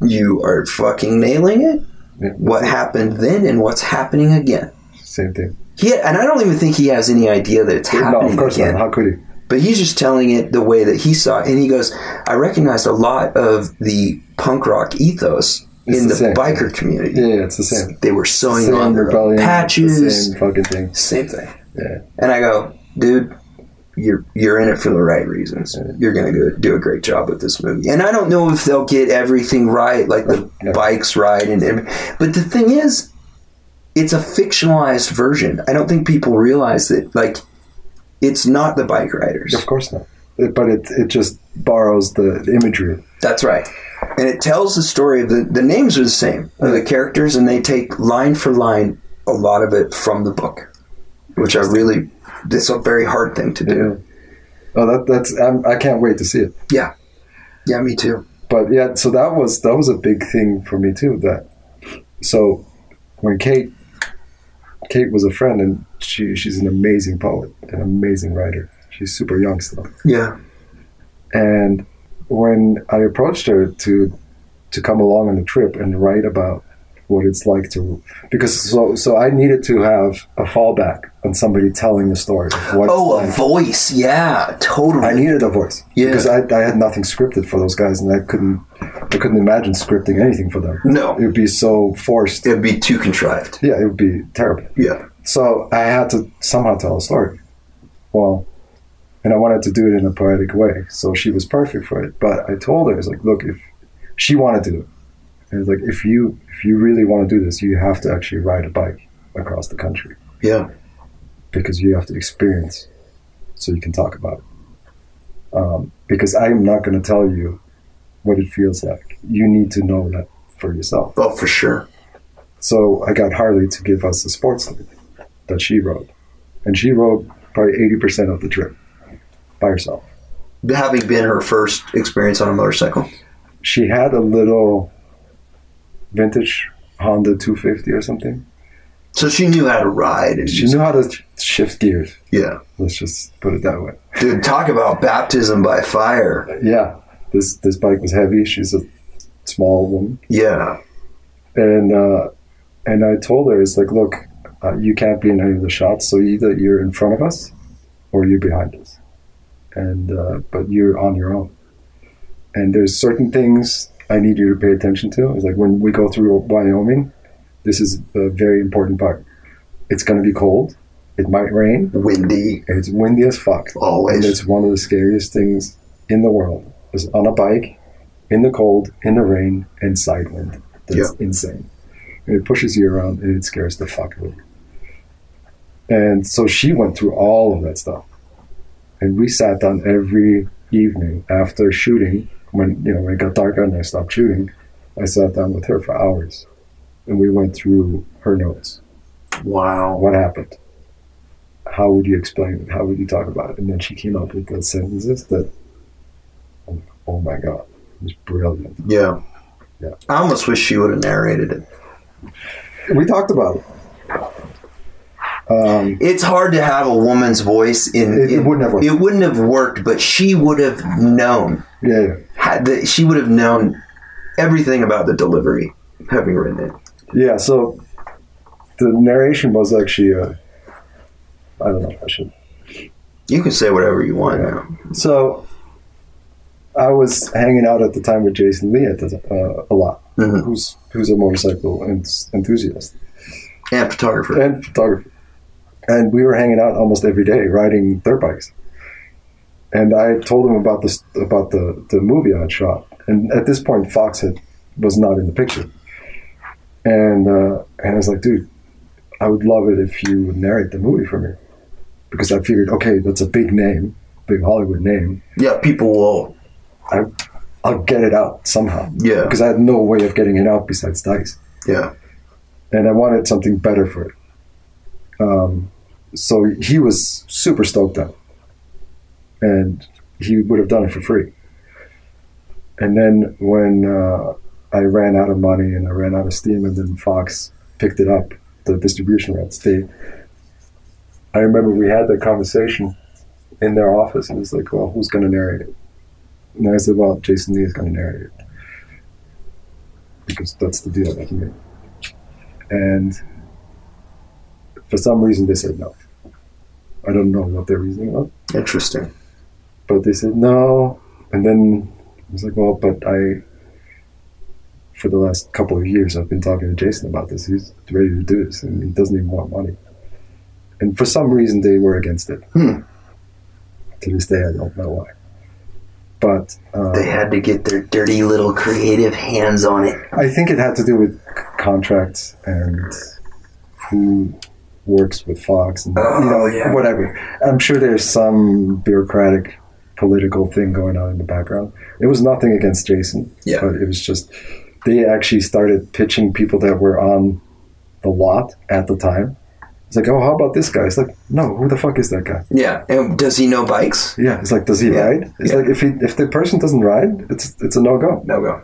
You are fucking nailing it. Yeah. What happened then and what's happening again. Same thing. He, and I don't even think he has any idea that it's No, happening of course again. not. How could he? But he's just telling it the way that he saw it. And he goes, I recognized a lot of the punk rock ethos It's in the the, biker community. Yeah, it's the same. They were sewing Same on their rebellion, patches. the same fucking thing. Same thing. Yeah. And I go, dude, you're you're in it for the right reasons. You're gonna go do a great job with this movie. And I don't know if they'll get everything right, like the bikes right, and, everything. but the thing is, it's a fictionalized version. I don't think people realize that like it's not the bike riders. Of course not. It, but it it just borrows the imagery. That's right. And it tells the story of the the names are the same of the characters, and they take line for line a lot of it from the book, which I really. It's a very hard thing to do. Yeah. Oh, that that's I'm, I can't wait to see it. Yeah, yeah, me too. But yeah, so that was that was a big thing for me too. That so when Kate Kate was a friend and she she's an amazing poet, an amazing writer. She's super young still. Yeah, And when I approached her to to come along on the trip and write about what it's like to because so so I needed to have a fallback on somebody telling the story Oh, a voice. Yeah, totally. I needed a voice Yeah. because I, I had nothing scripted for those guys and I couldn't I couldn't imagine scripting anything for them. no, It would be so forced. it'd be too contrived. Yeah, it would be terrible. Yeah. So I had to somehow tell a story. Well, and I wanted to do it in a poetic way. So she was perfect for it. But I told her, I was like, look, if she wanted to do it, and it's like, if you if you really want to do this, you have to actually ride a bike across the country Yeah. because you have to experience so you can talk about it. Um, because I'm not going to tell you what it feels like. You need to know that for yourself. Oh, for sure. So I got Harley to give us a sports lead that she rode. And she rode probably 80% of the trip by herself. Having been her first experience on a motorcycle. She had a little vintage Honda 250 or something. So she knew how to ride. And She knew how to shift gears. Yeah. Let's just put it that way. Dude, talk about baptism by fire. Yeah, this this bike was heavy. She's a small woman, Yeah. and uh, and I told her, it's like, look, uh, you can't be in any of the shots. So either you're in front of us, or you're behind us, and uh, but you're on your own. And there's certain things I need you to pay attention to. It's like when we go through Wyoming, this is a very important part. It's going to be cold. It might rain. Windy. It's windy as fuck. Always. And it's one of the scariest things in the world. Is on a bike, in the cold, in the rain, and side wind. That's insane. And it pushes you around and it scares the fuck out of you. And so she went through all of that stuff. And we sat down every evening after shooting, when you know, when it got dark out and I stopped shooting, I sat down with her for hours. And we went through her notes. Wow. What happened? How would you explain it? How would you talk about it? And then she came up with those sentences that, oh, oh my God, it was brilliant. Yeah. Yeah. I almost wish she would have narrated it. We talked about it. Um, It's hard to have a woman's voice in. It- it in- wouldn't have worked. It wouldn't have worked, but she would have known. yeah, yeah. Had the, she would have known everything about the delivery, having written it. Yeah, so the narration was actually, uh, I don't know if I should. You can say whatever you want Yeah. now. So I was hanging out at the time with Jason Lee at the, uh, a lot, Mhm. who's who's a motorcycle en- enthusiast. And photographer. and photography. And we were hanging out almost every day, riding dirt bikes. And I told him about this about the, the movie I had shot. And at this point, Fox had was not in the picture. And uh, and I was like, dude, I would love it if you would narrate the movie for me, because I figured, okay, that's a big name, big Hollywood name. yeah, people will. I, I'll get it out somehow, Yeah. because I had no way of getting it out besides dice. Yeah. and I wanted something better for it. Um, so he was super stoked on it, and he would have done it for free. And then when uh, I ran out of money and I ran out of steam, and then Fox picked it up the distribution rights. They, I remember we had that conversation in their office, and it's like, well, who's going to narrate it? And I said, well, Jason Lee is going to narrate it because that's the deal that he made. And for some reason, they said no. I don't know what their reasoning was, Interesting. But they said no. And then I was like, well, but I, for the last couple of years, I've been talking to Jason about this. He's ready to do this, and he doesn't even want money. And for some reason, they were against it. Hmm. To this day, I don't know why. But um, They had to get their dirty little creative hands on it. I think it had to do with c- contracts and who works with Fox and you know Oh, yeah. whatever. I'm sure there's some bureaucratic political thing going on in the background. It was nothing against Jason, Yeah. but it was just they actually started pitching people that were on the lot at the time. It's like, oh, how about this guy? It's like, no, who the fuck is that guy? Yeah. And does he know bikes? Yeah, it's like, does he Yeah. ride? It's Yeah. like if he if the person doesn't ride, it's it's a no go. No go.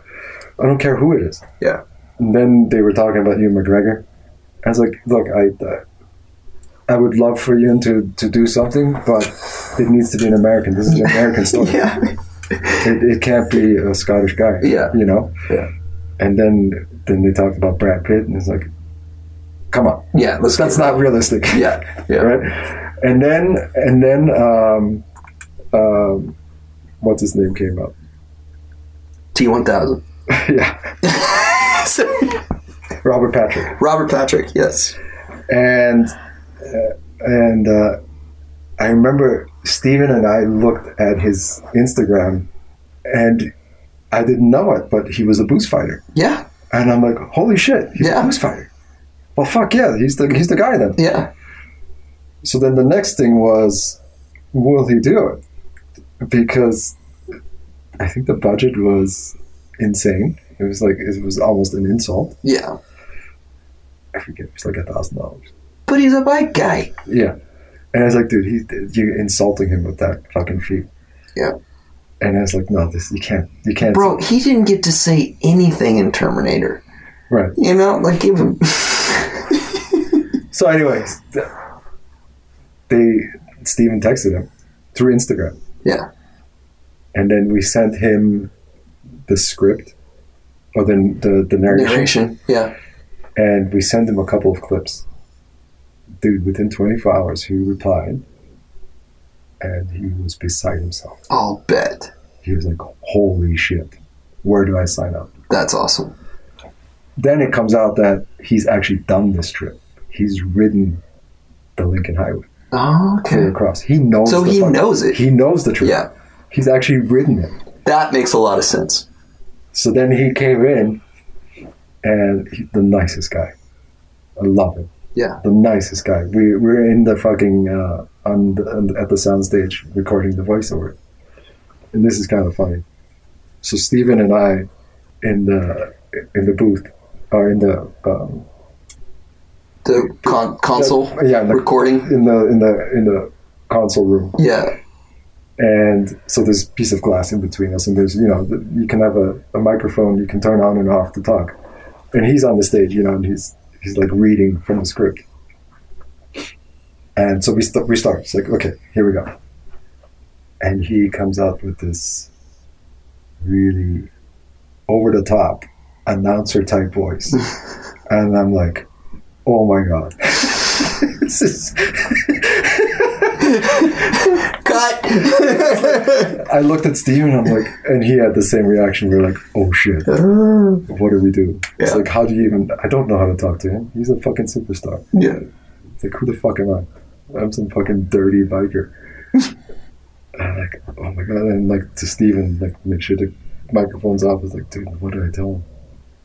I don't care who it is. Yeah. And then they were talking about you, McGregor. I was like, look, I, uh, I would love for you to, to do something, but it needs to be an American. This is an American story. [LAUGHS] Yeah. It, it can't be a Scottish guy. Yeah. You know? Yeah. And then then they talked about Brad Pitt, and it's like, come on, Yeah. Let's that's not realistic. Yeah. Yeah. [LAUGHS] right? And then and then um, um, what's his name came up? T one thousand. [LAUGHS] yeah, Robert Patrick. Robert Patrick. Yes. and and uh, I remember Steven and I looked at his Instagram, and I didn't know it, but he was a Boozefighter, Yeah. and I'm like, holy shit, he's Yeah. a Boozefighter. Well, fuck yeah, he's the he's the guy then. Yeah. So then the next thing was, will he do it? Because I think the budget was insane. It was like it was almost an insult. Yeah. I forget, it was like a thousand dollars. But he's a bike guy. Yeah. And I was like, dude, he, you're insulting him with that fucking fee. Yeah. And I was like, no, this you can't, you can't. Bro, he didn't get to say anything in Terminator. Right. You know, like give him. So, anyways, they Steven texted him through Instagram, yeah. and then we sent him the script or then the the narration, Narration. Yeah. and we sent him a couple of clips. Dude, within 24 hours, he replied, and he was beside himself. I'll bet. He was like, "Holy shit, where do I sign up?" That's awesome. then it comes out that he's actually done this trip. He's ridden the Lincoln Highway Oh, okay. across. He knows. So he fucking- knows it. He knows the trip. Yeah. He's actually ridden it. That makes a lot of sense. So then he came in, and he, the nicest guy. I love him. Yeah. The nicest guy. We we're in the fucking uh, on, the, on the- at the soundstage recording the voiceover, and this is kind of funny. So Stephen and I, in the in the booth, are in the um, The con- console yeah, in the, recording. in the in the in the console room, Yeah. and so there's a piece of glass in between us, and there's you know the, you can have a, a microphone you can turn on and off to talk, and he's on the stage, you know, and he's he's like reading from the script, and so we st- we start. It's like okay, here we go, and he comes out with this really over the top announcer type voice, [LAUGHS] and I'm like, oh my god. [LAUGHS] this is [LAUGHS] [LAUGHS] I looked at Steven and I'm like, and he had the same reaction. We are like, oh shit, uh-huh. what do we do? It's like, how do you even? I don't know how to talk to him. He's a fucking superstar. yeah. It's like, who the fuck am I? I'm some fucking dirty biker. [LAUGHS] I'm like, oh my god! And like to Steven, like make sure the microphone's off. I was like, dude, what do I tell him?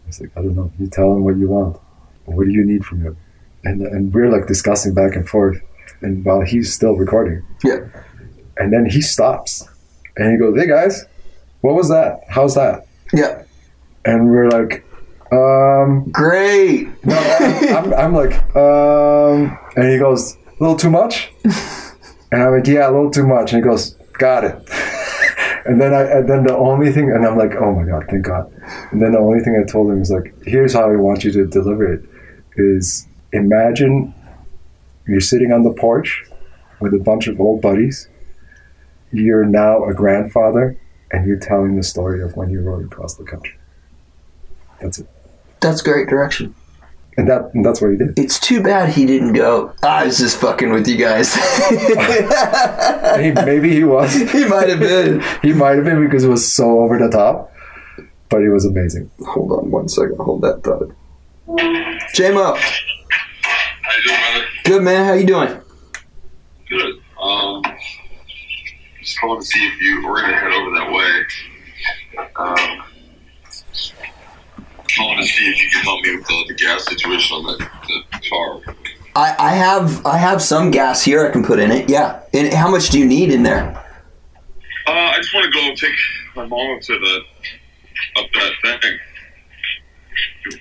I was like, I don't know. You tell him what you want. What do you need from him? And and we're like discussing back and forth. And while he's still recording, Yeah. And then he stops and he goes, Hey guys, what was that? How's that? Yeah. And we're like, um, Great. no, I'm, I'm, I'm like, um, and he goes, a little too much? [LAUGHS] And I'm like, yeah, a little too much. And he goes, got it. [LAUGHS] And then I, and then the only thing, and I'm like, oh my God, thank God. And then the only thing I told him is like, here's how I want you to deliver it is imagine you're sitting on the porch with a bunch of old buddies. You're now a grandfather, and you're telling the story of when you rode across the country. That's it, That's great direction. and that and that's what he did. It's too bad he didn't go. I was just fucking with you guys. [LAUGHS] He, maybe he was. [LAUGHS] he might have been. He might have been because it was so over the top, but it was amazing. Hold on one second. Hold that thought. J-Mo. How you doing, brother? Good man. How you doing? Good. Um, just calling to see if you were gonna head over that way. Um, calling to see if you can help me with the, the gas situation on the, the car. I, I have I have some gas here I can put in it. Yeah. And how much do you need in there? Uh, I just want to go take my mom up to the up that thing.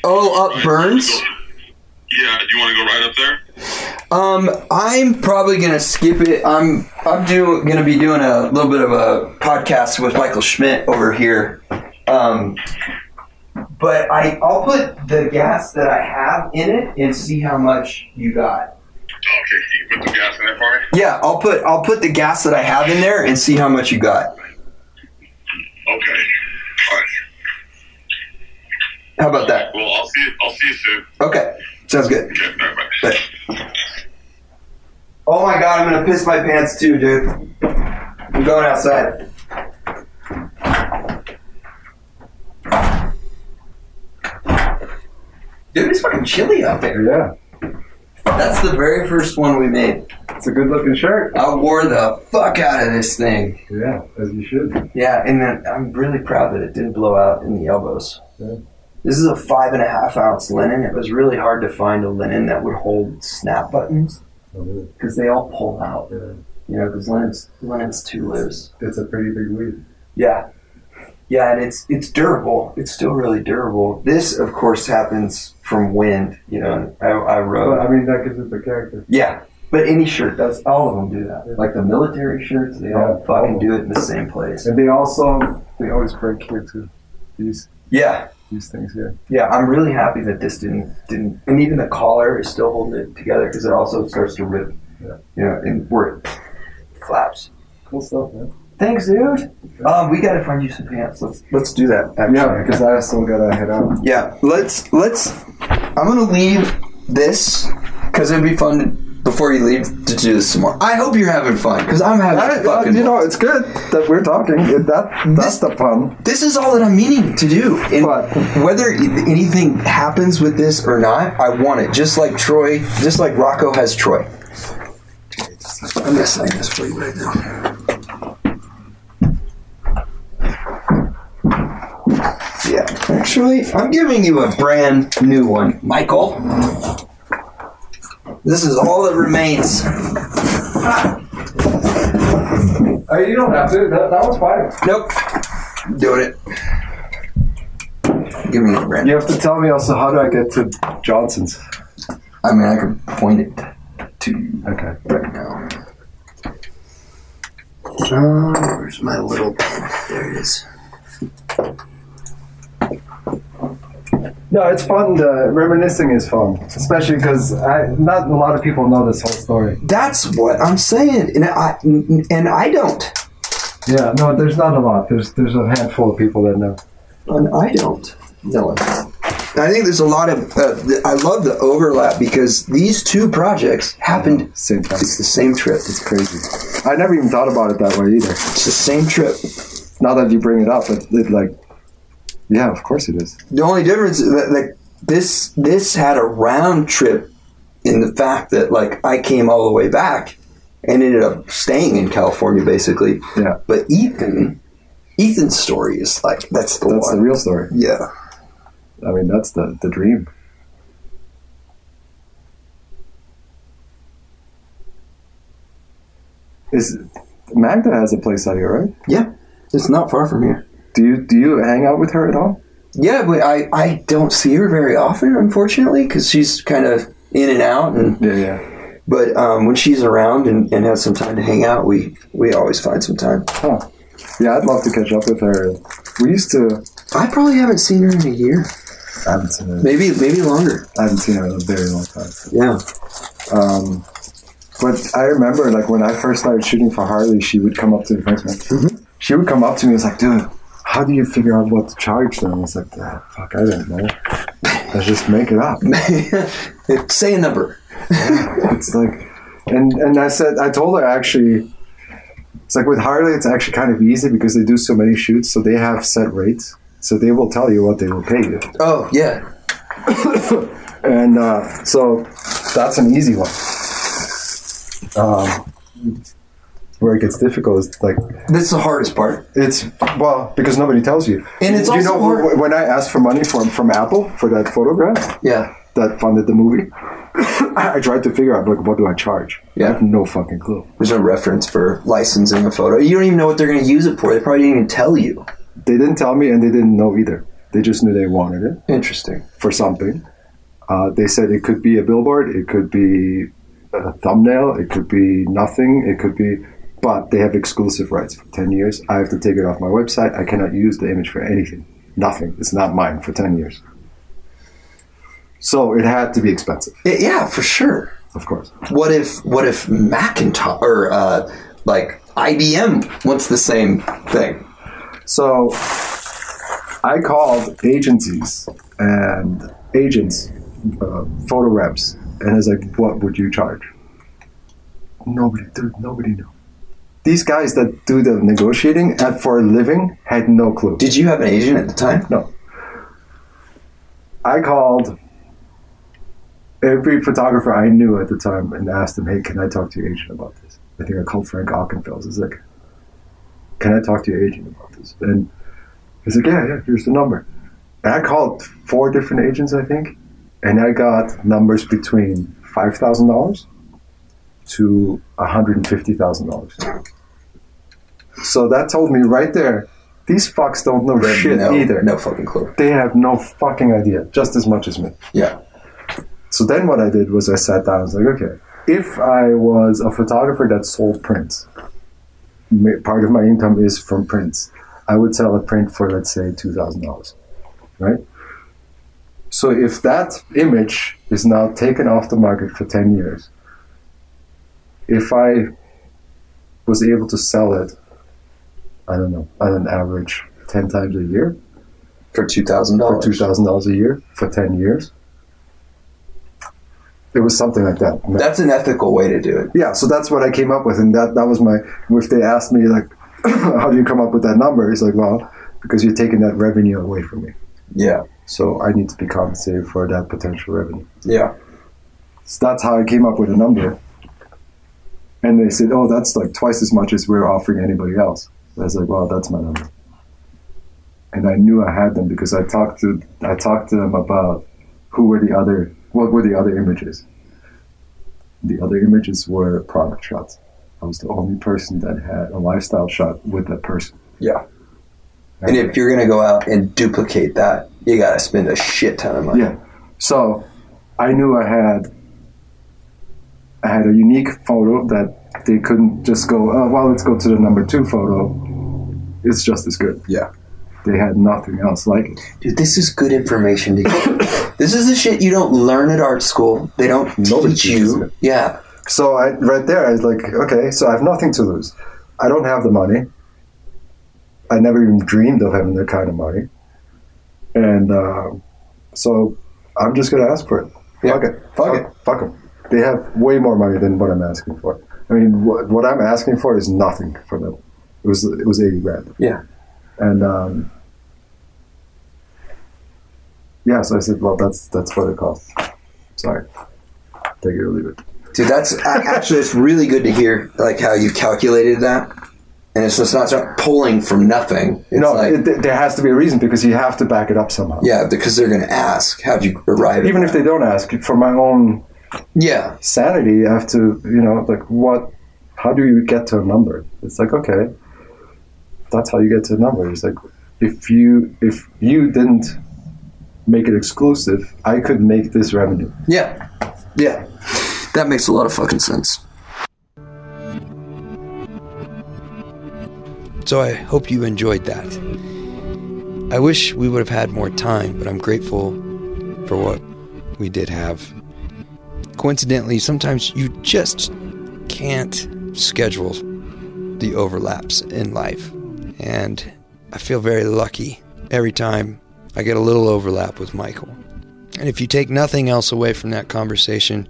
Oh, up Burns. Yeah. Do you want to go right up there? Um, I'm probably gonna skip it. I'm I'm do gonna be doing a little bit of a podcast with Michael Schmidt over here. Um, but I I'll put the gas that I have in it and see how much you got. Okay. You put the gas in there for me. Yeah, I'll put I'll put the gas that I have in there and see how much you got. Okay. All right. How about that? Well, I'll see. I'll see you soon. Okay, sounds good. Bye. Oh my god, I'm gonna piss my pants too, dude. I'm going outside. Dude, it's fucking chilly out there. Yeah, That's the very first one we made. it's a good looking shirt. I wore the fuck out of this thing. Yeah, as you should. Yeah, and then I'm really proud that it didn't blow out in the elbows. Yeah. This is a five and a half ounce linen. It was really hard to find a linen that would hold snap buttons oh, because they all pull out. Yeah. You know, because linen's linen's too loose. It's a pretty big weave. Yeah, yeah, and it's it's durable. It's still really durable. This, of course, happens from wind. You know, I, I rode. But I mean, that gives it the character. Yeah, but any shirt does. All of them do that. Like the military shirts, they all Yeah, fucking all. do it in the same place. And they also they always break here too. These Yeah, these things here. yeah. I'm really happy that this didn't didn't, and even the collar is still holding it together because it also starts to rip. Yeah. You know, and where it flaps. Cool stuff, man. Thanks, dude. Um, we gotta find you some pants. Let's let's do that. Actually. Yeah, because I still gotta head out. Yeah, let's let's. I'm gonna leave this because it'd be fun to, before you leave to do this some more. I hope you're having fun because I'm having I- fucking. you know, it's good that we're talking. That that's the fun. this is all that I'm meaning to do. And But- whether anything happens with this or not, I want it. Just like Troy, just like Rocco has Troy. I'm gonna sign this for you right now. Yeah, actually, I'm giving you a brand new one, Michael. This is all that remains. Uh, you don't have to. That, that was fine. Nope. Doing it. Give me a brand. You have to tell me also how do I get to Johnson's? I mean, I can point it to you Okay. right now. Uh, where's my little pen? There it is. No, it's fun. Uh, reminiscing is fun, especially because not a lot of people know this whole story. That's what I'm saying, and I and I don't, Yeah, no, there's not a lot. There's there's a handful of people that know. and I don't. No. I think there's a lot of. Uh, I love the overlap because these two projects happened. Same time. It's the same trip. It's crazy. I never even thought about it that way either. It's the same trip. Now that you bring it up, it, it like, yeah, of course it is. The only difference is that like this this had a round trip in the fact that like I came all the way back and ended up staying in California basically. Yeah, But Ethan, Ethan's story is like that's the that's the real story. yeah. I mean, that's the the dream. Is Magda has a place out here, right? Yeah. It's not far from here. Do you do you hang out with her at all? Yeah, but I, I don't see her very often, unfortunately, because she's kind of in and out. And Yeah, yeah. but um, when she's around and, and has some time to hang out, we we always find some time. Huh. Yeah, I'd love to catch up with her. We used to. I probably haven't seen her in a year. I haven't seen it. Maybe maybe longer. I haven't seen her in a very long time. Yeah. Um, but I remember, like, when I first started shooting for Harley, she would come up to me. She would come up to me and was like, dude, how do you figure out what to charge them? I was like, ah, fuck, I don't know. Let's just make it up. [LAUGHS] Say a number. it's like, and, and I said, I told her actually, it's like with Harley, it's actually kind of easy because they do so many shoots, so they have set rates. So they will tell you what they will pay you. Oh yeah. [COUGHS] and uh, so that's an easy one. Um, where it gets difficult is like That's the hardest part. it's well because nobody tells you. And it's you also know hard- when I asked for money from from Apple for that photograph Yeah. that funded the movie, [COUGHS] I tried to figure out like what do I charge. I Yeah. have no fucking clue. There's no reference for licensing a photo. You don't even know what they're going to use it for. They probably didn't even tell you. They didn't tell me, and they didn't know either. They just knew they wanted it Interesting. for something. Uh, they said it could be a billboard, it could be a thumbnail, it could be nothing, it could be. But they have exclusive rights for ten years. I have to take it off my website. I cannot use the image for anything. Nothing. It's not mine for ten years. So it had to be expensive, Yeah, for sure. of course. What if what if Macintosh or uh, like IBM wants the same thing? So I called agencies and agents, uh, photo reps, and I was like, "What would you charge?" Nobody, dude, nobody knew. These guys that do the negotiating at for a living had no clue. Did you have an agent at the time? No. I called every photographer I knew at the time and asked them, "Hey, can I talk to your agent about this?" I think I called Frank Ockenfels. He's like, "Can I talk to your agent about this?" And he's like, "Yeah, yeah. Here's the number." And I called four different agents, I think, and I got numbers between five thousand dollars to one hundred and fifty thousand dollars. So that told me right there, these fucks don't know shit no, either No fucking clue. they have no fucking idea, just as much as me. Yeah. So then what I did was I sat down and was like, okay, if I was a photographer that sold prints, part of my income is from prints, I would sell a print for, let's say, $2,000, right? So if that image is now taken off the market for 10 years, if I was able to sell it, I don't know, on an average 10 times a year, For two thousand dollars for two thousand dollars a year for ten years. It was something like that. That's an ethical way to do it. yeah, so that's what I came up with, and that that was my. If they asked me like, [COUGHS] how do you come up with that number? It's like, well, because you're taking that revenue away from me, Yeah. so I need to be compensated for that potential revenue. Yeah. So that's how I came up with a number. And they said, oh, that's like twice as much as we're offering anybody else. I was like, well, that's my number. And I knew I had them because I talked to I talked to them about who were the other what were the other images. The other images were product shots. I was the only person that had a lifestyle shot with that person. Yeah. And if you're gonna go out and duplicate that, you gotta spend a shit ton of money. Yeah. So I knew I had had a unique photo that they couldn't just go, oh, well, let's go to the number two photo. It's just as good. Yeah. They had nothing else like it. Dude, this is good information to get. [COUGHS] this is the shit you don't learn at art school. They don't Nobody teach you. it. Yeah. So I right there, I was like, okay, so I have nothing to lose. I don't have the money. I never even dreamed of having that kind of money, and uh, so I'm just gonna ask for it. Yeah. Fuck it. Fuck Fuck it. it. Fuck them. They have way more money than what I'm asking for. I mean, what, what I'm asking for is nothing for them. It was it was eighty grand. Yeah. And um, yeah, so I said, well, that's that's what it costs. Sorry, take it or leave it. Dude, that's actually it's really good to hear like how you calculated that. And it's just not, not pulling from nothing. It's no, like, it, there has to be a reason because you have to back it up somehow. yeah, because they're gonna ask, how'd you arrive at Even if that? they don't ask, for my own Yeah. sanity, I have to, you know, like what? How do you get to a number? It's like okay, that's how you get to a number. It's like if you if you didn't make it exclusive, I could make this revenue. Yeah. Yeah. That makes a lot of fucking sense. So I hope you enjoyed that. I wish we would have had more time, but I'm grateful for what we did have. Coincidentally, sometimes you just can't schedule the overlaps in life. And I feel very lucky every time I get a little overlap with Michael. And if you take nothing else away from that conversation,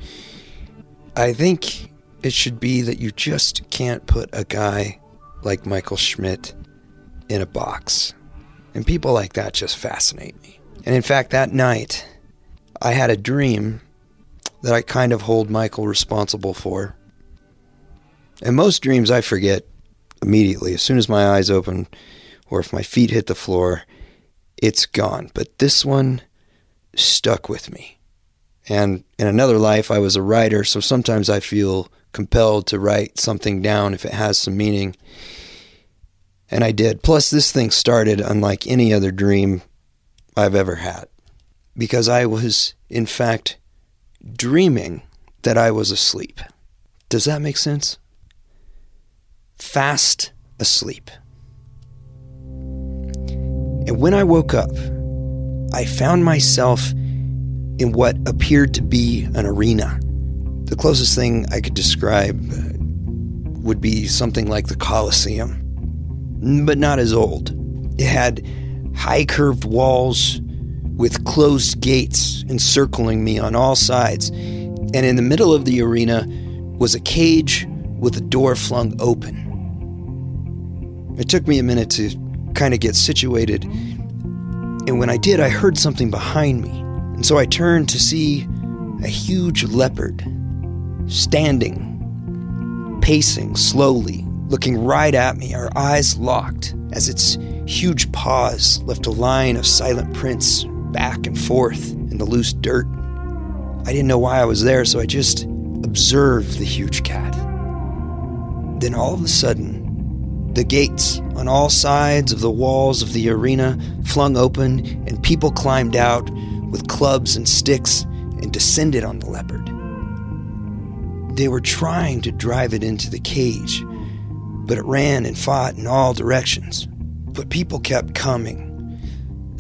I think it should be that you just can't put a guy like Michael Schmidt in a box. And people like that just fascinate me. And in fact, that night, I had a dream that I kind of hold Michael responsible for. And most dreams I forget immediately. As soon as my eyes open, or if my feet hit the floor, it's gone. But this one stuck with me. And in another life, I was a writer, so sometimes I feel compelled to write something down if it has some meaning. And I did. Plus, this thing started unlike any other dream I've ever had. Because I was, in fact, dreaming that I was asleep. Does that make sense? Fast asleep. And when I woke up, I found myself in what appeared to be an arena. The closest thing I could describe uh, would be something like the Colosseum, but not as old. It had high curved walls with closed gates encircling me on all sides, and in the middle of the arena was a cage with a door flung open. It took me a minute to kind of get situated, and when I did, I heard something behind me, and so I turned to see a huge leopard standing, pacing slowly, looking right at me, our eyes locked as its huge paws left a line of silent prints back and forth in the loose dirt. I didn't know why I was there, so I just observed the huge cat. Then all of a sudden, the gates on all sides of the walls of the arena flung open, and people climbed out with clubs and sticks and descended on the leopard. They were trying to drive it into the cage, but it ran and fought in all directions. But people kept coming.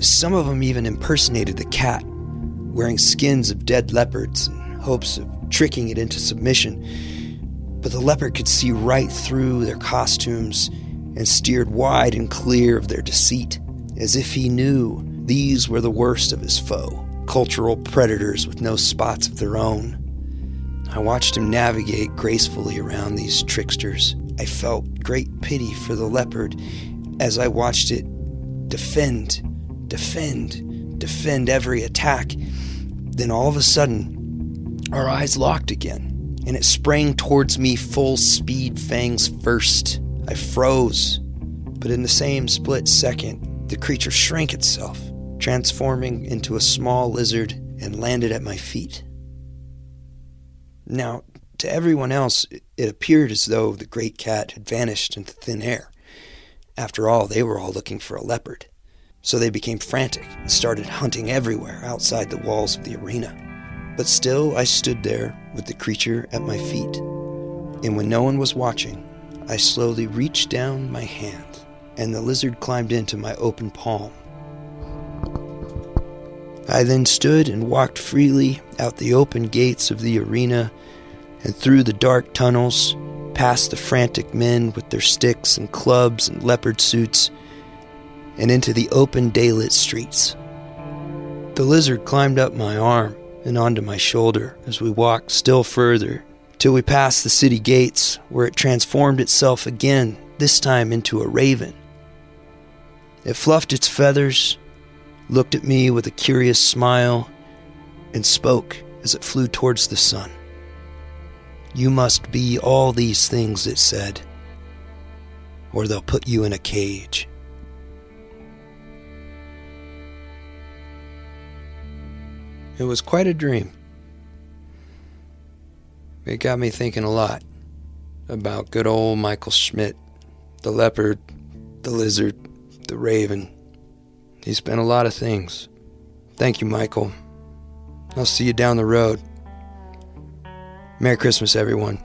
Some of them even impersonated the cat, wearing skins of dead leopards in hopes of tricking it into submission. But the leopard could see right through their costumes and steered wide and clear of their deceit, as if he knew these were the worst of his foe cultural predators with no spots of their own. I watched him navigate gracefully around these tricksters. I felt great pity for the leopard as I watched it defend, defend, defend every attack. Then all of a sudden, our eyes locked again, and it sprang towards me full speed, fangs first. I froze, but in the same split second, the creature shrank itself transforming into a small lizard and landed at my feet. Now, to everyone else, it appeared as though the great cat had vanished into thin air. After all, they were all looking for a leopard. So they became frantic and started hunting everywhere outside the walls of the arena. But still, I stood there with the creature at my feet. And when no one was watching, I slowly reached down my hand, and the lizard climbed into my open palm I then stood and walked freely out the open gates of the arena and through the dark tunnels, past the frantic men with their sticks and clubs and leopard suits, and into the open daylit streets. The lizard climbed up my arm and onto my shoulder as we walked still further till we passed the city gates, where it transformed itself again, this time into a raven. It fluffed its feathers looked at me with a curious smile, and spoke as it flew towards the sun. You must be all these things, it said, or they'll put you in a cage. It was quite a dream. It got me thinking a lot about good old Michael Schmidt, the leopard, the lizard, the raven, He's been a lot of things. Thank you, Michael. I'll see you down the road. Merry Christmas, everyone.